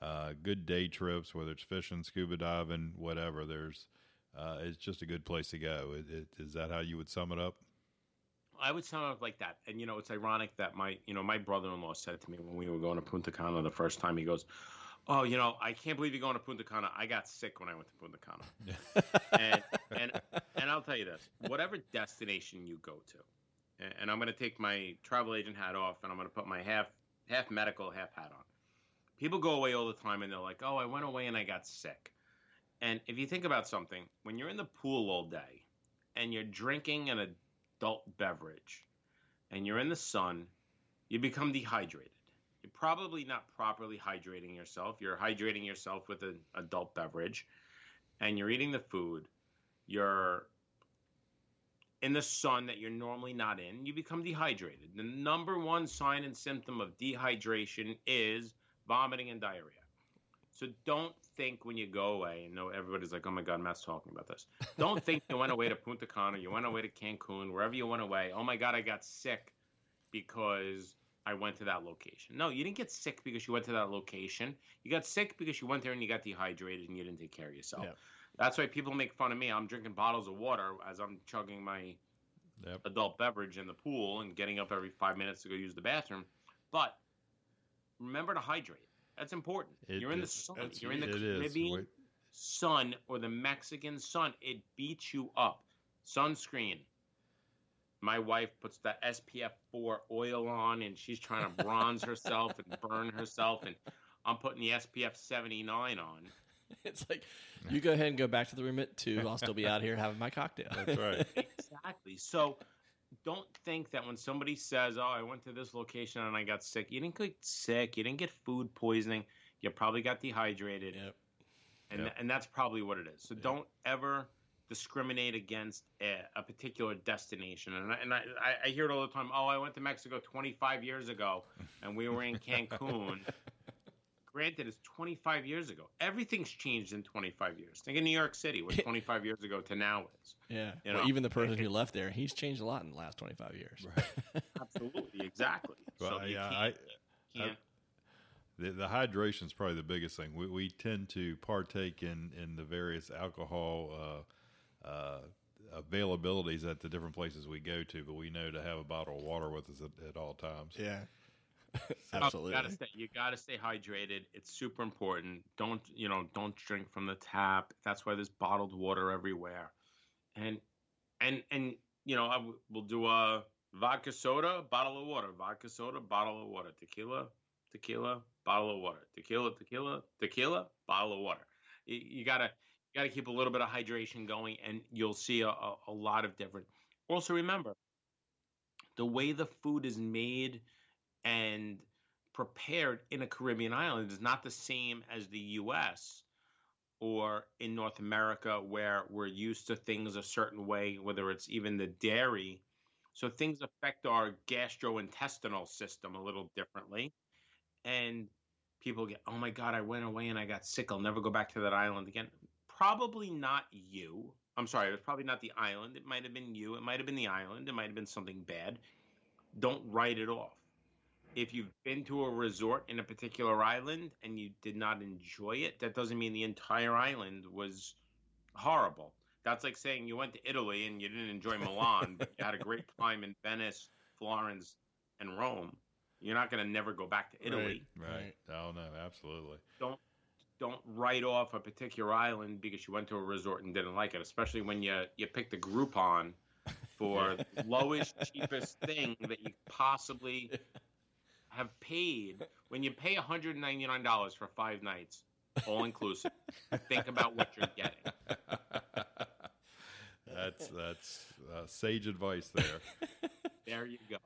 uh, good day trips, whether it's fishing, scuba diving, whatever. There's uh, it's just a good place to go. It, it, is that how you would sum it up? I would sum it up like that. And you know, it's ironic that my you know my brother-in-law said to me when we were going to Punta Cana the first time. He goes, "Oh, you know, I can't believe you're going to Punta Cana. I got sick when I went to Punta Cana." and and and I'll tell you this: whatever destination you go to, and, and I'm going to take my travel agent hat off, and I'm going to put my half half medical, half hat on. People go away all the time, and they're like, "Oh, I went away and I got sick." And if you think about something, when you're in the pool all day, and you're drinking an adult beverage, and you're in the sun, you become dehydrated. You're probably not properly hydrating yourself. You're hydrating yourself with an adult beverage, and you're eating the food. You're in the sun that you're normally not in. You become dehydrated. The number one sign and symptom of dehydration is vomiting and diarrhea. So don't think when you go away, and know everybody's like, oh my God, Matt's talking about this. Don't think you went away to Punta Cana, you went away to Cancun, wherever you went away. Oh my God, I got sick because I went to that location. No, you didn't get sick because you went to that location. You got sick because you went there and you got dehydrated and you didn't take care of yourself. Yeah. That's why people make fun of me. I'm drinking bottles of water as I'm chugging my Yep. adult beverage in the pool and getting up every five minutes to go use the bathroom. But remember to hydrate. That's important. It- You're in the sun. You're in the. Caribbean Wait- sun or the Mexican sun. It beats you up. Sunscreen. My wife puts the SPF 4 oil on and she's trying to bronze herself and burn herself. And I'm putting the SPF 79 on. It's like you go ahead and go back to the room at two. I'll still be out here having my cocktail. That's right. Exactly. So don't think that when somebody says, "Oh, I went to this location and I got sick," you didn't get sick. You didn't get food poisoning. You probably got dehydrated, Yep. and Yep. and that's probably what it is. So don't ever discriminate against a, a particular destination. And I, and I- I hear it all the time. Oh, I went to Mexico 25 years ago, and we were in Cancun. Granted, it's 25 years ago. Everything's changed in 25 years. Think of New York City, what 25 years ago to now is. Yeah. You Well, know. even the person who left there, he's changed a lot in the last 25 years. Absolutely, exactly. Well, so yeah, can't, I- can't The, the hydration is probably the biggest thing. We, we tend to partake in, in the various alcohol uh, uh, availabilities at the different places we go to, but we know to have a bottle of water with us at, at all times. Yeah. Oh, Absolutely. You gotta stay. You gotta stay hydrated. It's super important. Don't you know? Don't drink from the tap. That's why there's bottled water everywhere. And and and you know, I w- we'll do a vodka soda, bottle of water. Vodka soda, bottle of water. Tequila, tequila, bottle of water. Tequila, tequila, tequila, bottle of water. You, you gotta you gotta keep a little bit of hydration going, and you'll see a, a, a lot of different. Also, remember the way the food is made and prepared in a Caribbean island is not the same as the US or in North America where we're used to things a certain way, whether it's even the dairy. So things affect our gastrointestinal system a little differently. And people get, oh my God, I went away and I got sick. I'll never go back to that island again. Probably not you. I'm sorry, it was probably not the island. It might have been you. It might have been the island. It might have been something bad. Don't write it off if you've been to a resort in a particular island and you did not enjoy it, that doesn't mean the entire island was horrible. That's like saying you went to Italy and you didn't enjoy Milan, but you had a great time in Venice, Florence, and Rome. You're not going to never go back to Italy. Right. Right. Oh, no, absolutely. Don't don't write off a particular island because you went to a resort and didn't like it, especially when you you picked a Groupon for the lowest, cheapest thing that you possibly have paid. When you pay $199 for five nights, all inclusive, think about what you're getting. that's that's uh, sage advice there. There you go.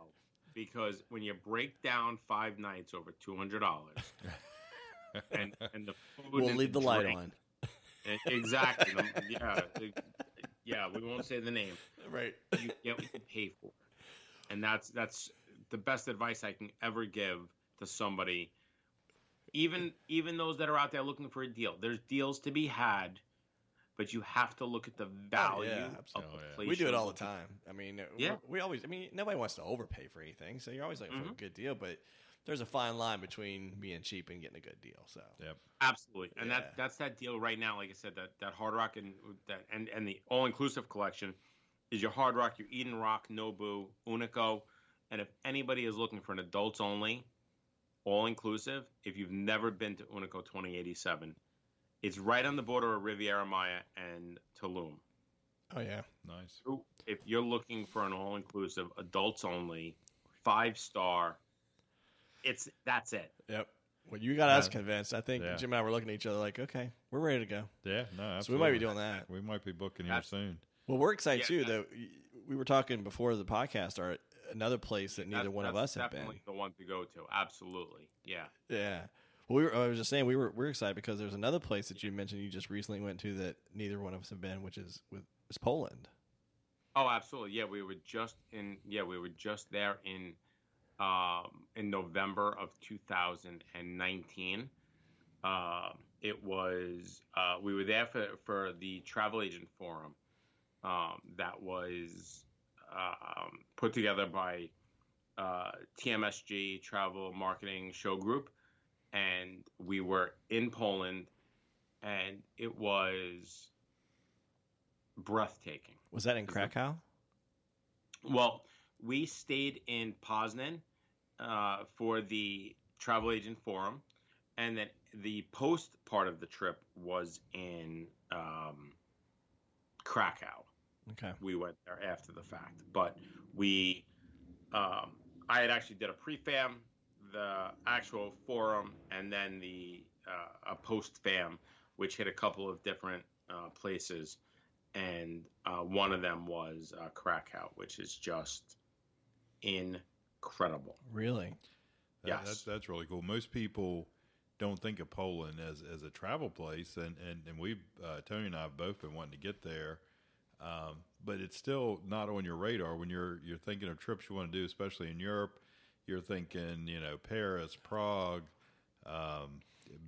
Because when you break down five nights over two hundred dollars, and and the food We'll and leave the light drink- on. and- exactly. the- yeah, the- yeah. We won't say the name. Right. You get what you pay for, and that's that's the best advice I can ever give to somebody. Even even those that are out there looking for a deal, there's deals to be had, but you have to look at the value Oh, yeah, of absolutely. the yeah. We do it all the time. I mean, uh, Yeah. we we always. I mean, nobody wants to overpay for anything, so you're always looking for mm-hmm. a good deal. But there's a fine line between being cheap and getting a good deal. So Yep. Absolutely, and Yeah. that that's that deal right now. Like I said, that that Hard Rock and that and and the all inclusive collection is your Hard Rock, your Eden Roc, Nobu, Unico, and if anybody is looking for an adults only, all inclusive, if you've never been to Unico 2087, it's right on the border of Riviera Maya and Tulum. oh yeah, Nice. If you're looking for an all inclusive, adults only, five star, it's that's it. yep. Well, you got us convinced. I think Yeah. Jim and I were looking at each other like, okay, we're ready to go. Yeah. No. Absolutely. So we might be doing that. We might be booking here That's- soon. Well, we're excited Yeah, too. Though we were talking before the podcast, or another place that neither That's- one of us have been. definitely the one to go to. Absolutely, yeah. Yeah. Well, we were, I was just saying we were we're excited because there's another place that you mentioned you just recently went to that neither one of us have been, which is with is Poland. Oh, absolutely. Yeah, we were just in. Yeah, we were just there in um, in November of 2019. Uh, it was uh, we were there for for the travel agent forum um, that was um, put together by uh, TMSG Travel Marketing Show Group, and we were in Poland, and it was breathtaking. Was that in Krakow? Well, we stayed in Poznan uh, for the travel agent forum, and then the post part of the trip was in um, Krakow. Okay. We went there after the fact, but we, um, I had actually did a pre-fam, the actual forum, and then the uh, a post-fam, which hit a couple of different uh, places, and uh, one of them was uh, Krakow, which is just incredible. Really? That, Yes. that's, that's really cool. Most people don't think of Poland as, as a travel place, and and and we uh, Tony and I have both been wanting to get there, um, but it's still not on your radar when you're you're thinking of trips you want to do, especially in Europe. You're thinking, you know, Paris, Prague, um,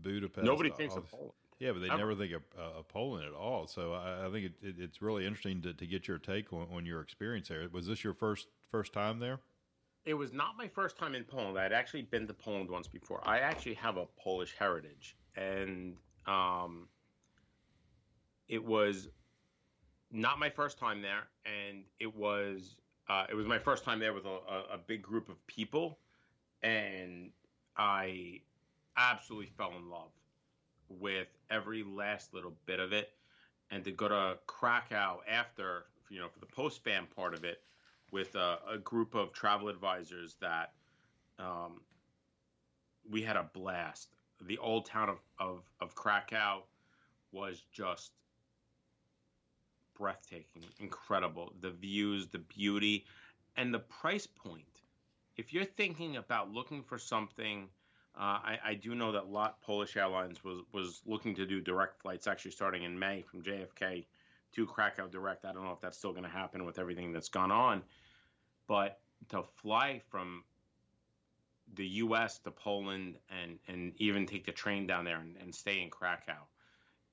Budapest. Nobody thinks of Poland. Yeah, but they Ever. never think of, uh, of Poland at all. So I, I think it, it, it's really interesting to, to get your take on, on your experience there. Was this your first first time there? It was not my first time in Poland. I'd actually been to Poland once before. I actually have a Polish heritage, and um, it was not my first time there, and it was uh, it was my first time there with a, a, big group of people, and I absolutely fell in love with every last little bit of it. And to go to Krakow after, you know, for the post fam part of it, with a, a group of travel advisors that um, we had a blast. The old town of, of, of Krakow was just breathtaking, incredible. The views, the beauty, and the price point. If you're thinking about looking for something, uh, I, I do know that Lot Polish Airlines was, was looking to do direct flights actually starting in May from JFK to Krakow direct. I don't know if that's still going to happen with everything that's gone on, but to fly from the U.S. to Poland and and even take the train down there and, and stay in Krakow,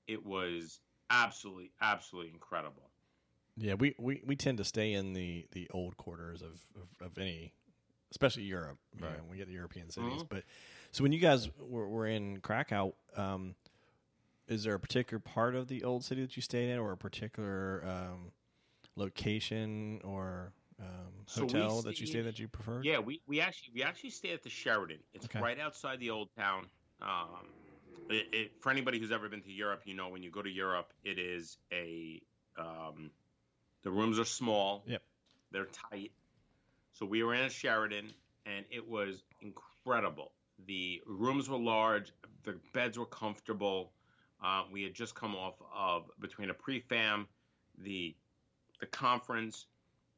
it was absolutely absolutely incredible. Yeah, we, we, we tend to stay in the, the old quarters of, of, of any, especially Europe. You Right. know, we get the European cities. Mhm. But so when you guys were, were in Krakow, um, is there a particular part of the old city that you stayed in, or a particular um, location or um, So hotel that you stayed- stayed that you preferred? Yeah, we, we actually we actually stayed at the Sheraton. It's Okay. right outside the old town. Um, it, it, for anybody who's ever been to Europe, you know when you go to Europe, it is a um, the rooms are small. Yep. They're tight. So we were in a Sheraton, and it was incredible. The rooms were large. The beds were comfortable. Uh, we had just come off of between a pre-fam, the the conference,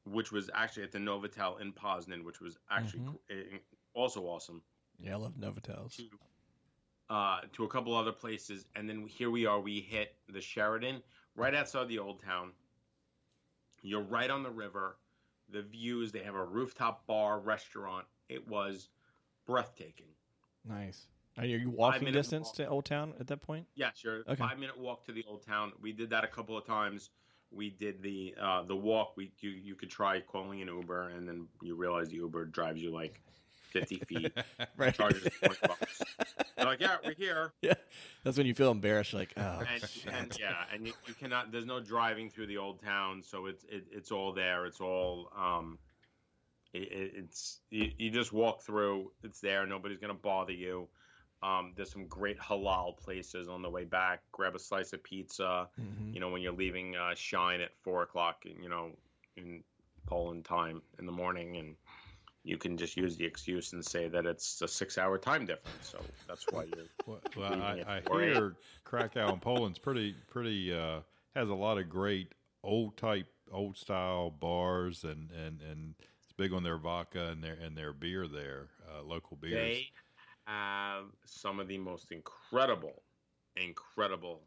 which was actually at the Novotel in Poznan, which was actually Mhm. also awesome. Yeah, I love Novotels. To, uh, to a couple other places, and then here we are. We hit the Sheraton right outside the old town. You're right on the river. The views. They have a rooftop bar restaurant. It was breathtaking. Nice. Are you, walking distance walk. to Old Town at that point? Yes, you're Okay. five minute walk to the old town. We did that a couple of times. We did the uh, the walk. We you you could try calling an Uber, and then you realize the Uber drives you like fifty feet, Right. charges you twenty bucks. They're like, yeah, we're here, yeah. That's when you feel embarrassed. Like, oh, and, shit. and yeah, and you, you cannot. There's no driving through the old town, so it's it, it's all there. It's all um, it, it- it's you, you just walk through. It's there. Nobody's gonna bother you. Um, there's some great halal places on the way back. Grab a slice of pizza. Mhm. You know, when you're leaving uh, Shine at four o'clock, you know, in Poland time in the morning, and you can just use the excuse and say that it's a six-hour time difference. So that's why you're Well, well, I, I hear Krakow and Poland's pretty pretty uh, has a lot of great old type old style bars and and and it's big on their vodka and their and their beer there uh, local beers. They have some of the most incredible, incredible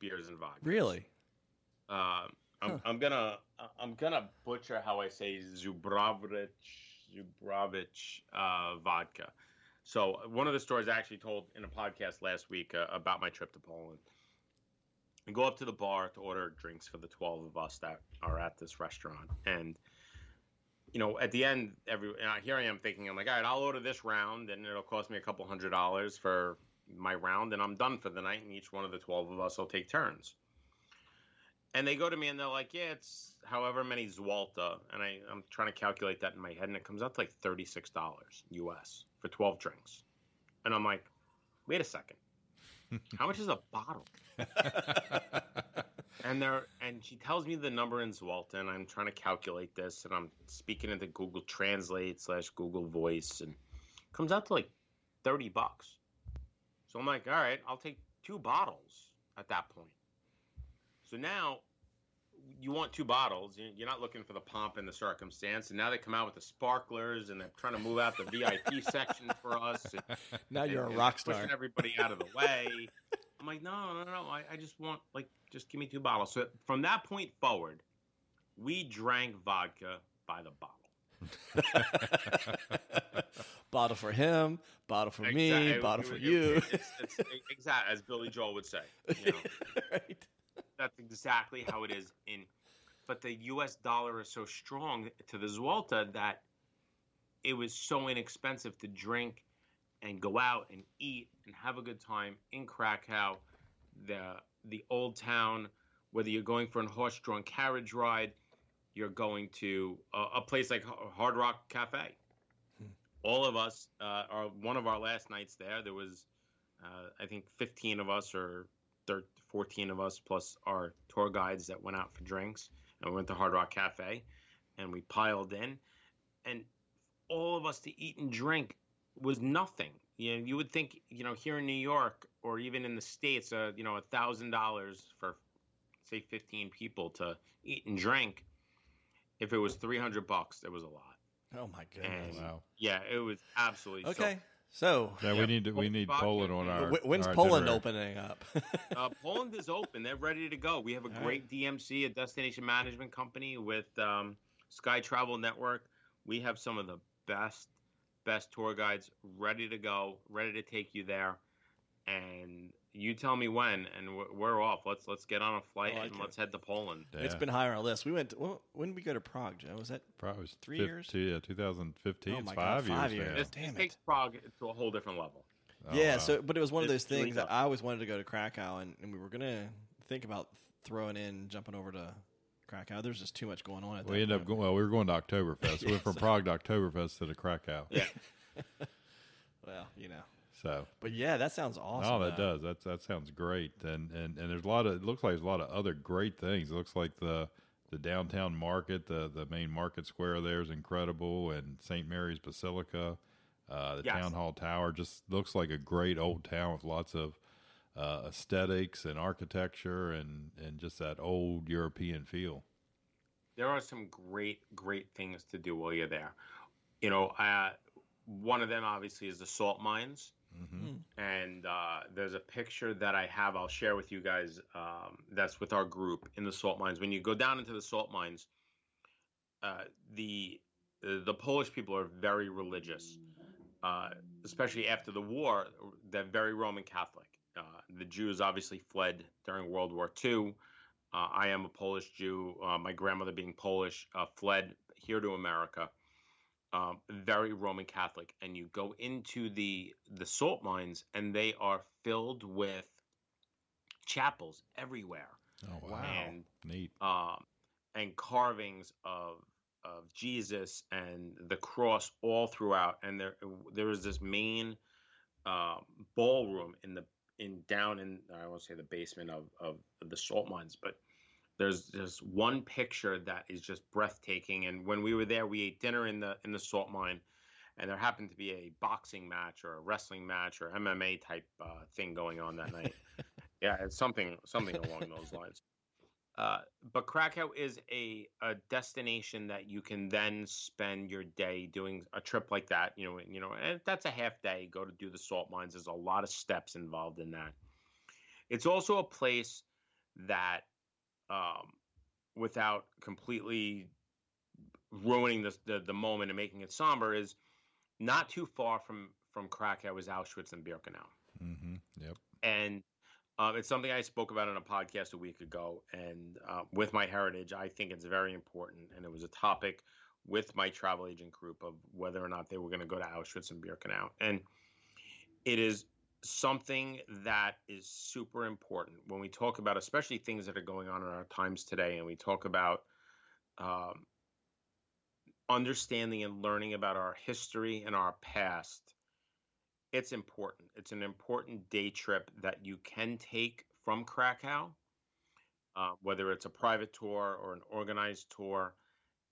beers and vodka. really? Um, I'm, Huh. I'm gonna I'm gonna butcher how I say Zubravich Zubravich uh, vodka. So one of the stories I actually told in a podcast last week uh, about my trip to Poland. I go up to the bar to order drinks for the twelve of us that are at this restaurant, and you know, at the end, every here I am thinking, I'm like, all right, I'll order this round, and it'll cost me a couple hundred dollars for my round, and I'm done for the night, and each one of the twelve of us will take turns. And they go to me and they're like, yeah, it's however many Zwalta, and I, I'm trying to calculate that in my head, and it comes out to like thirty six dollars US for twelve drinks, and I'm like, wait a second, how much is a bottle? And they're and she tells me the number in Zwalta, and I'm trying to calculate this, and I'm speaking into Google Translate slash Google Voice, and it comes out to like thirty bucks. So I'm like, all right, I'll take two bottles at that point. So now you want two bottles. you- You're not looking for the pomp and the circumstance, and now they come out with the sparklers, and they're trying to move out the VIP section for us. And, Now you're a rock star. Pushing everybody out of the way. I'm like, no, no, no. I, I just want like, just give me two bottles. So from that point forward, we drank vodka by the bottle. bottle for him, bottle for me, bottle for you. It's, it's, exactly as Billy Joel would say. You know, right. That's exactly how it is in. But the U.S. dollar is so strong to the Zwalta that it was so inexpensive to drink and go out and eat and have a good time in Krakow, the the old town. Whether you're going for a horse-drawn carriage ride, you're going to a, a place like Hard Rock Cafe. Hmm. All of us, uh, are one of our last nights there. There was, uh, I think, 15 of us or thir 14 of us plus our tour guides that went out for drinks and we went to Hard Rock Cafe and we piled in and all of us to eat and drink was nothing. You know, you would think, you know, here in New York or even in the States, uh, you know, a thousand dollars for say 15 people to eat and drink. If it was 300 bucks, it was a lot. Oh my goodness. And- wow. Yeah, it was absolutely Okay. So, Yeah, Yeah, we need to, we Poland need Poland on our. when's our Poland itinerary. opening up? uh, Poland is open. They're ready to go. We have a All great DMC, a destination management company with um, Sky Travel Network. We have some of the best, best tour guides ready to go, ready to take you there. And you tell me when, and we're, we're off. Let's let's get on a flight I like and it. let's head to Poland. Yeah. It's been high on our list. We went. To, well, when did we go to Prague, Joe? Was that? Probably was Three fif- years? two- yeah, 2015. Oh it's my God, five, five years. years. now. This, Damn it. takes Prague to a whole different level. Oh, yeah. wow. So, but it was one of those It's really things that. I always wanted to go to Krakow, and, and we were gonna think about throwing in, jumping over to Krakow. There's just too much going on at we ended up going. Well, we were going to Oktoberfest. we went from Prague to Oktoberfest to the Krakow. Yeah. Well, you know. So, But yeah, that sounds awesome. oh, that though. does. That that sounds great. And and and there's a lot of. It looks like there's a lot of other great things. It looks like the the downtown market, the the main market square there is incredible, and St. Mary's Basilica, uh, the Yes. town hall tower just looks like a great old town with lots of uh, aesthetics and architecture and and just that old European feel. there are some great, great things to do while you're there. You know, uh, one of them obviously is the salt mines. Mm-hmm. And uh, there's a picture that I have. I'll share with you guys. Um, that's with our group in the salt mines. When you go down into the salt mines, uh, the the Polish people are very religious, uh, especially after the war. They're very Roman Catholic. Uh, the Jews obviously fled during World War II. Uh, I am a Polish Jew. Uh, my grandmother, being Polish, fled here to America um, very Roman Catholic, and you go into the the salt mines, and they are filled with chapels everywhere. Oh wow! And neat. Um, and carvings of of Jesus and the cross all throughout. And there there is this main uh, ballroom in the in down in I won't say the basement of of the salt mines, but there's there's one picture that is just breathtaking. And when we were there, we ate dinner in the in the salt mine, and there happened to be a boxing match or a wrestling match or MMA type uh, thing going on that night. yeah, it's something something along those lines. Uh, but Krakow is a, a destination that you can then spend your day doing a trip like that. You know, you know, and that's a half day. Go to do the salt mines. There's a lot of steps involved in that. It's also a place that um, without completely ruining the, the, the moment and making it somber is not too far from from Krakow is Auschwitz and Birkenau. Mm-hmm. Yep. And um, it's something I spoke about on a podcast a week ago. And uh, with my heritage, I think it's very important. And it was a topic with my travel agent group of whether or not they were going to go to Auschwitz and Birkenau. And it is something that is super important when we talk about, especially things that are going on in our times today, and we talk about um, understanding and learning about our history and our past. It's important. It's an important day trip that you can take from Krakow, uh, whether it's a private tour or an organized tour,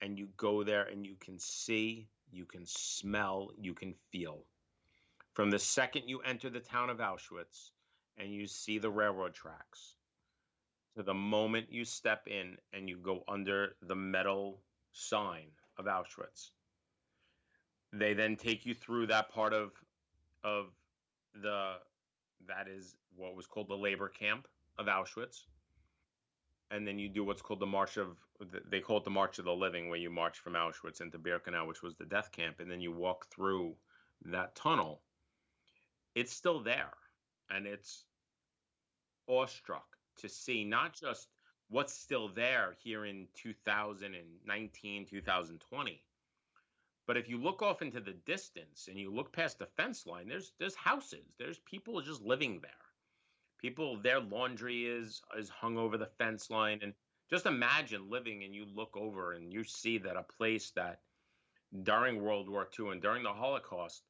and you go there and you can see, you can smell, you can feel from the second you enter the town of Auschwitz and you see the railroad tracks to the moment you step in and you go under the metal sign of Auschwitz. They then take you through that part of of the that is what was called the labor camp of Auschwitz. And then you do what's called the March of they call it the March of the Living, where you march from Auschwitz into Birkenau, which was the death camp, and then you walk through that tunnel it's still there. And it's awestruck to see not just what's still there here in 2019 2020 but if you look off into the distance and you look past the fence line there's there's houses. There's people just living there. People their laundry is is hung over the fence line. And just imagine living and you look over and you see that a place that during world war ii and during the holocaust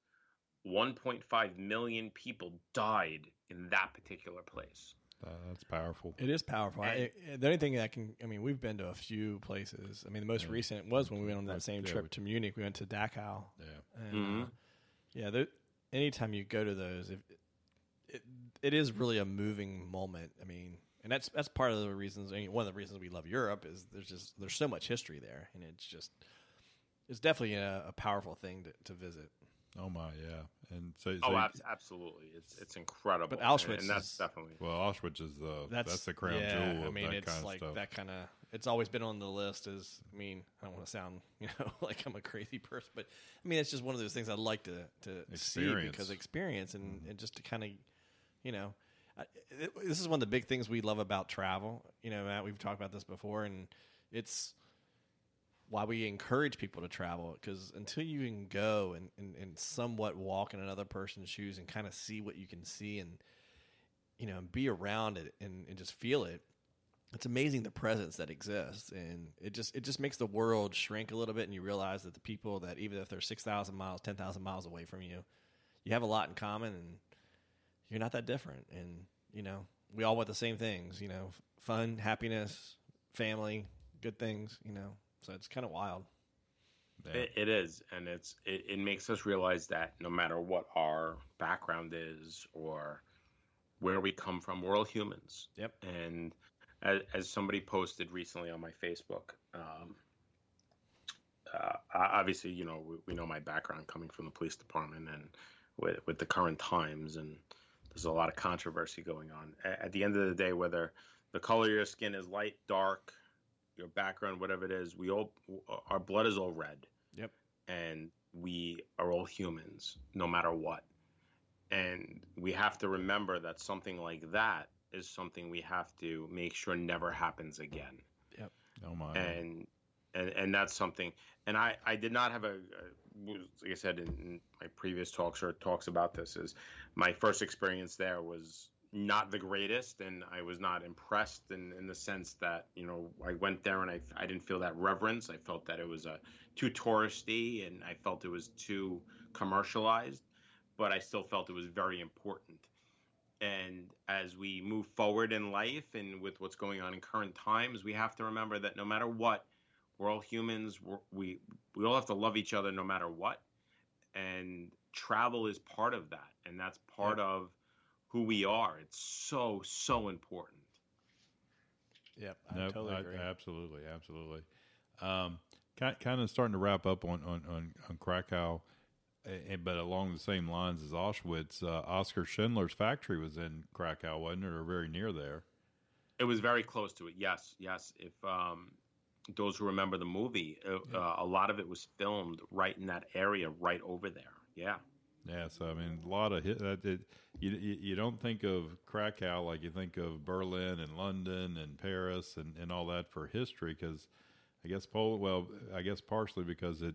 1.5 million people died in that particular place. Uh, that's powerful. It is powerful. I, the only thing that can, I mean, we've been to a few places. I mean, the most yeah. recent was when we went on that same yeah, trip to Munich. We went to Dachau. Yeah. And, mm-hmm. uh, yeah. There, anytime you go to those, if, it, it is really a moving moment. I mean, and that's that's part of the reasons. I mean, one of the reasons we love Europe is there's just there's so much history there, and it's just it's definitely a, a powerful thing to, to visit. Oh my, yeah, and so, so oh, absolutely, it's it's incredible. But Auschwitz, and, and that's is, definitely well, Auschwitz is the that's, that's the crown yeah, jewel. I mean, it's like stuff. that kind of. It's always been on the list. As I mean, I don't want to sound you know like I'm a crazy person, but I mean, it's just one of those things I'd like to to experience. see because experience and, mm-hmm. and just to kind of, you know, it, this is one of the big things we love about travel. You know, Matt, we've talked about this before, and it's why we encourage people to travel because until you can go and, and, and somewhat walk in another person's shoes and kind of see what you can see and you know be around it and, and just feel it it's amazing the presence that exists. And it just it just makes the world shrink a little bit and you realize that the people that even if they're 6000 miles 10000 miles away from you you have a lot in common and you're not that different. And you know we all want the same things you know fun happiness family good things you know so it's kind of wild. Yeah. It, it is, and it's it, it makes us realize that no matter what our background is or where we come from, we're all humans. Yep. And as, as somebody posted recently on my Facebook. Um, uh, obviously, you know, we, we, know my background coming from the police department and with, with the current times, and there's a lot of controversy going on. At, at the end of the day, whether the color of your skin is light, dark, your background, whatever it is, we all our blood is all red. Yep. And we are all humans, no matter what. And we have to remember that something like that is something we have to make sure never happens again. Yep. Oh my. And and and that's something. And I I did not have a, a like I said in my previous talks or talks about this is my first experience there was not the greatest and I was not impressed in, in the sense that you know I went there and I, I didn't feel that reverence. I felt that it was a too touristy and I felt it was too commercialized but I still felt it was very important. And as we move forward in life and with what's going on in current times we have to remember that no matter what we're all humans. We're, we we all have to love each other no matter what. And travel is part of that and that's part yep. of who we are. It's so so important. Yep, I nope, totally agree. I, absolutely, absolutely. Um, kind, kind of starting to wrap up on on on, on Krakow, and, but along the same lines as Auschwitz, uh, Oskar Schindler's factory was in Krakow, wasn't it, or very near there? It was very close to it. Yes, yes. If um, those who remember the movie, uh, yeah. uh, a lot of it was filmed right in that area, right over there. Yeah. Yeah, so I mean, a lot of hit. That it, you you don't think of Krakow like you think of Berlin and London and Paris and, and all that for history because I guess Poland. Well, I guess partially because it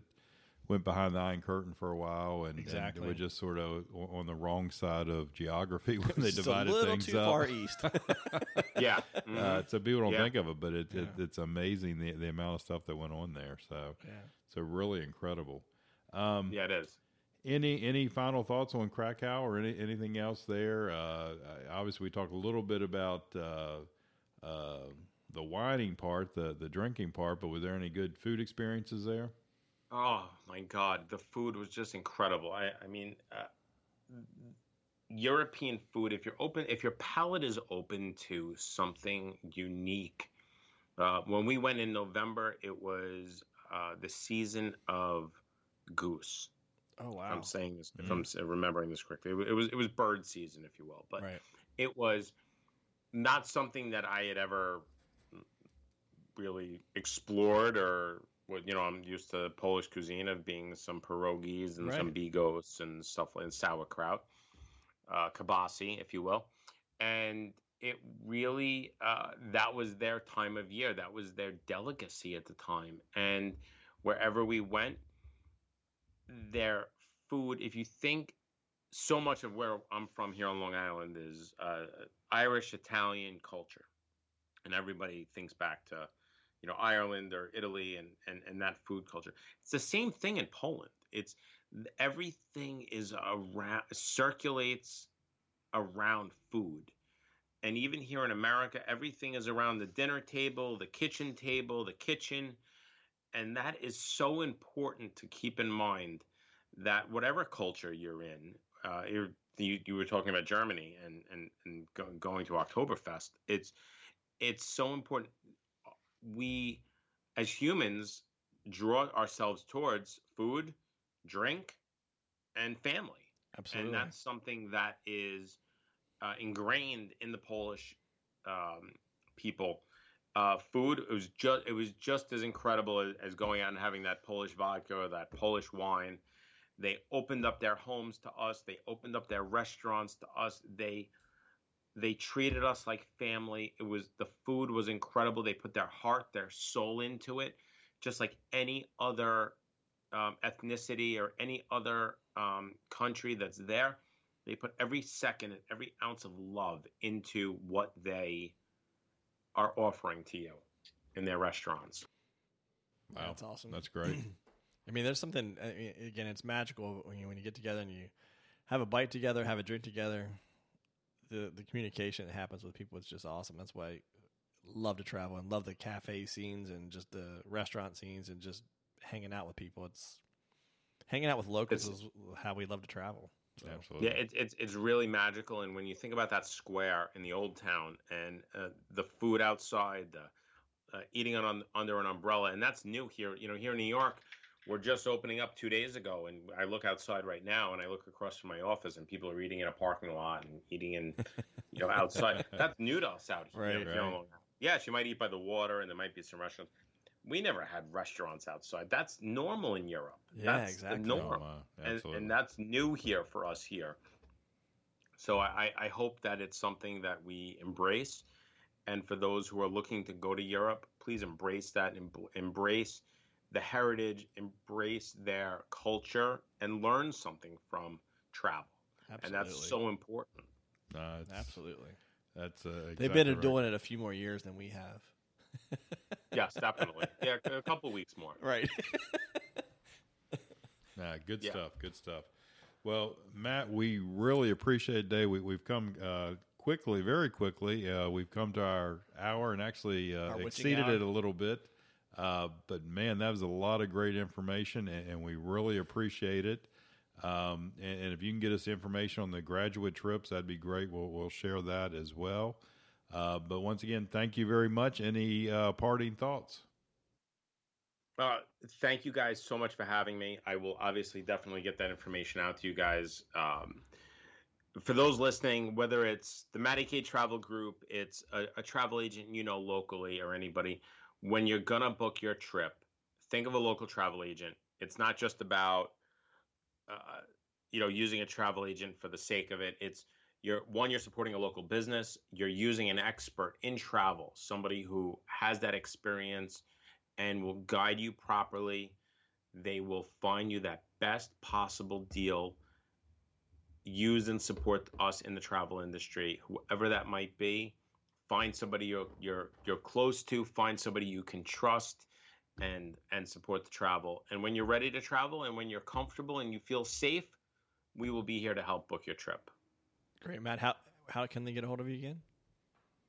went behind the Iron Curtain for a while and, exactly. and it was just sort of on the wrong side of geography when they divided things too up. far east. yeah, mm-hmm. uh, so people don't yeah. think of it, but it, yeah. it, it's amazing the the amount of stuff that went on there. So yeah. so really incredible. Um, yeah, it is. Any any final thoughts on Krakow or any, anything else there? Uh, obviously, we talked a little bit about uh, uh, the wining part, the the drinking part, but were there any good food experiences there? Oh my God, the food was just incredible. I I mean, uh, European food. If you're open, if your palate is open to something unique. Uh, when we went in November, it was uh, the season of goose Oh wow! I'm saying this, if I'm mm. remembering this correctly, it, was it was bird season, if you will, but right. it was not something that I had ever really explored or what you know I'm used to Polish cuisine of being some pierogies and right. some bigos and stuff like and sauerkraut, uh, kibasi, if you will, and it really uh, that was their time of year. That was their delicacy at the time, and wherever we went, their food, if you think so much of where I'm from here on Long Island is uh, Irish Italian culture, and everybody thinks back to you know Ireland or Italy and, and and that food culture. It's the same thing in Poland. It's everything is around circulates around food. And even here in America, everything is around the dinner table, the kitchen table, the kitchen. And that is so important to keep in mind that whatever culture you're in, uh, you're, you, you were talking about Germany and, and, and go, going to Oktoberfest. It's, it's so important. We, as humans, draw ourselves towards food, drink, and family. Absolutely. And that's something that is uh, ingrained in the Polish um, people uh, food. It was just it was just as incredible as, as, going out and having that Polish vodka or that Polish wine. They opened up their homes to us. They opened up their restaurants to us. They they treated us like family. It was the food was incredible. They put their heart, their soul into it, just like any other um, ethnicity or any other um, country that's there. They put every second and every ounce of love into what they are offering to you in their restaurants. Wow, that's awesome. That's great. I mean, there's something again. It's magical when you when you get together and you have a bite together, have a drink together. The the communication that happens with people is just awesome. That's why I love to travel and love the cafe scenes and just the restaurant scenes and just hanging out with people. It's hanging out with locals it's, is how we love to travel. So, Absolutely. Yeah, it's it's it's really magical, and when you think about that square in the old town and uh, the food outside, the uh, eating on under an umbrella, and that's new here. You know, here in New York, we're just opening up two days ago, and I look outside right now, and I look across from my office, and people are eating in a parking lot and eating in, you know, outside. That's new to us out here. Right, you know, right. Long Island. Yes, you might eat by the water, and there might be some restaurants. We never had restaurants outside. That's normal in Europe. Yeah, that's exactly. The Oh, norm wow. and, Absolutely. and that's new here for us here. So I, I hope that it's something that we embrace. And for those who are looking to go to Europe, please embrace that, em- embrace the heritage, embrace their culture, and learn something from travel. absolutely. And that's so important. No, it's- absolutely. That's uh, They've been right. doing it a few more years than we have. Yes, definitely. yeah, a couple weeks more. Right. Nah, good Yeah. stuff. Good stuff. Well, Matt, we really appreciate it today. We, we've come uh, quickly, very quickly. Uh, we've come to our hour and actually uh, exceeded hour. it a little bit. Uh, but man, that was a lot of great information, and, and we really appreciate it. Um, and, and if you can get us information on the graduate trips, that'd be great. We'll, we'll share that as well. Uh, but once again, thank you very much. Any uh, parting thoughts? Uh, thank you guys so much for having me. I will obviously definitely get that information out to you guys. Um, for those listening, whether it's the K Travel Group, it's a, a travel agent you know locally, or anybody, when you're gonna book your trip, think of a local travel agent. It's not just about, uh, you know, using a travel agent for the sake of it. It's you're one, you're supporting a local business. You're using an expert in travel, somebody who has that experience and will guide you properly. They will find you that best possible deal. Use and support us in the travel industry, whoever that might be. Find somebody you're you're you're close to. Find somebody you can trust, and and support the travel. And when you're ready to travel, and when you're comfortable and you feel safe, we will be here to help book your trip. Great, Matt. How how can they get a hold of you again?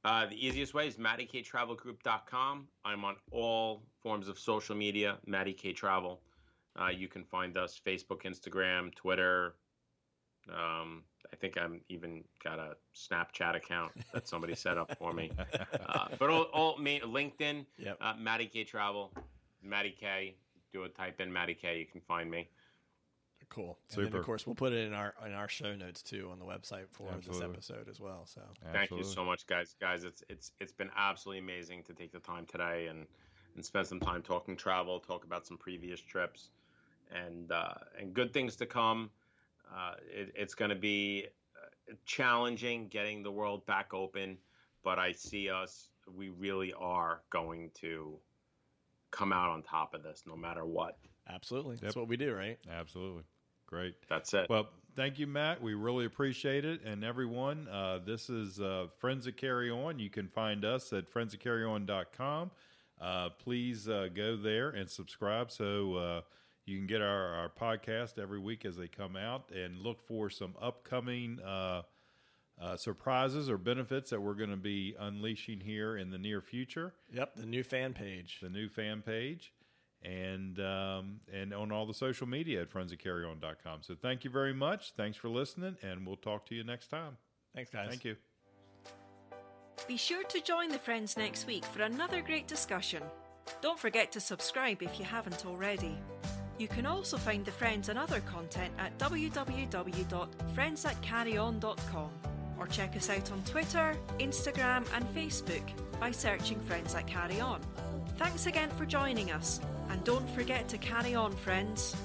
Uh, the easiest way is mattyktravelgroup.com. I'm on all forms of social media, Matty K Travel. Uh, you can find us Facebook, Instagram, Twitter. Um, I think I'm even got a Snapchat account that somebody set up for me. Uh, but all, all main, LinkedIn, Yep. uh, Matty K Travel, Matty K. Do a type in Matty K. You can find me. Cool. And then of course we'll put it in our in our show notes too on the website for this episode as well. So Thank you so much, guys. Guys, it's it's it's been absolutely amazing to take the time today and and spend some time talking travel, talk about some previous trips, and uh, and good things to come. Uh, it, it's going to be uh, challenging getting the world back open, but I see us. We really are going to come out on top of this, no matter what. absolutely, Yep. that's what we do, right? Absolutely. Great. That's it. Well, thank you, Matt. We really appreciate it. And everyone, uh, this is uh, Friends of Carry On. You can find us at friendsthatcarryon.com. Uh, please uh, go there and subscribe so uh, you can get our, our podcast every week as they come out and look for some upcoming uh, uh, surprises or benefits that we're going to be unleashing here in the near future. Yep, the new fan page. The new fan page. And um, and on all the social media at friendsthatcarryon.com. So thank you very much. Thanks for listening, and we'll talk to you next time. Thanks, guys. Thank you. Be sure to join the friends next week for another great discussion. Don't forget to subscribe if you haven't already. You can also find the friends and other content at www.friendsthatcarryon.com or check us out on Twitter, Instagram, and Facebook by searching Friends That Carry On. Thanks again for joining us, and don't forget to carry on, friends.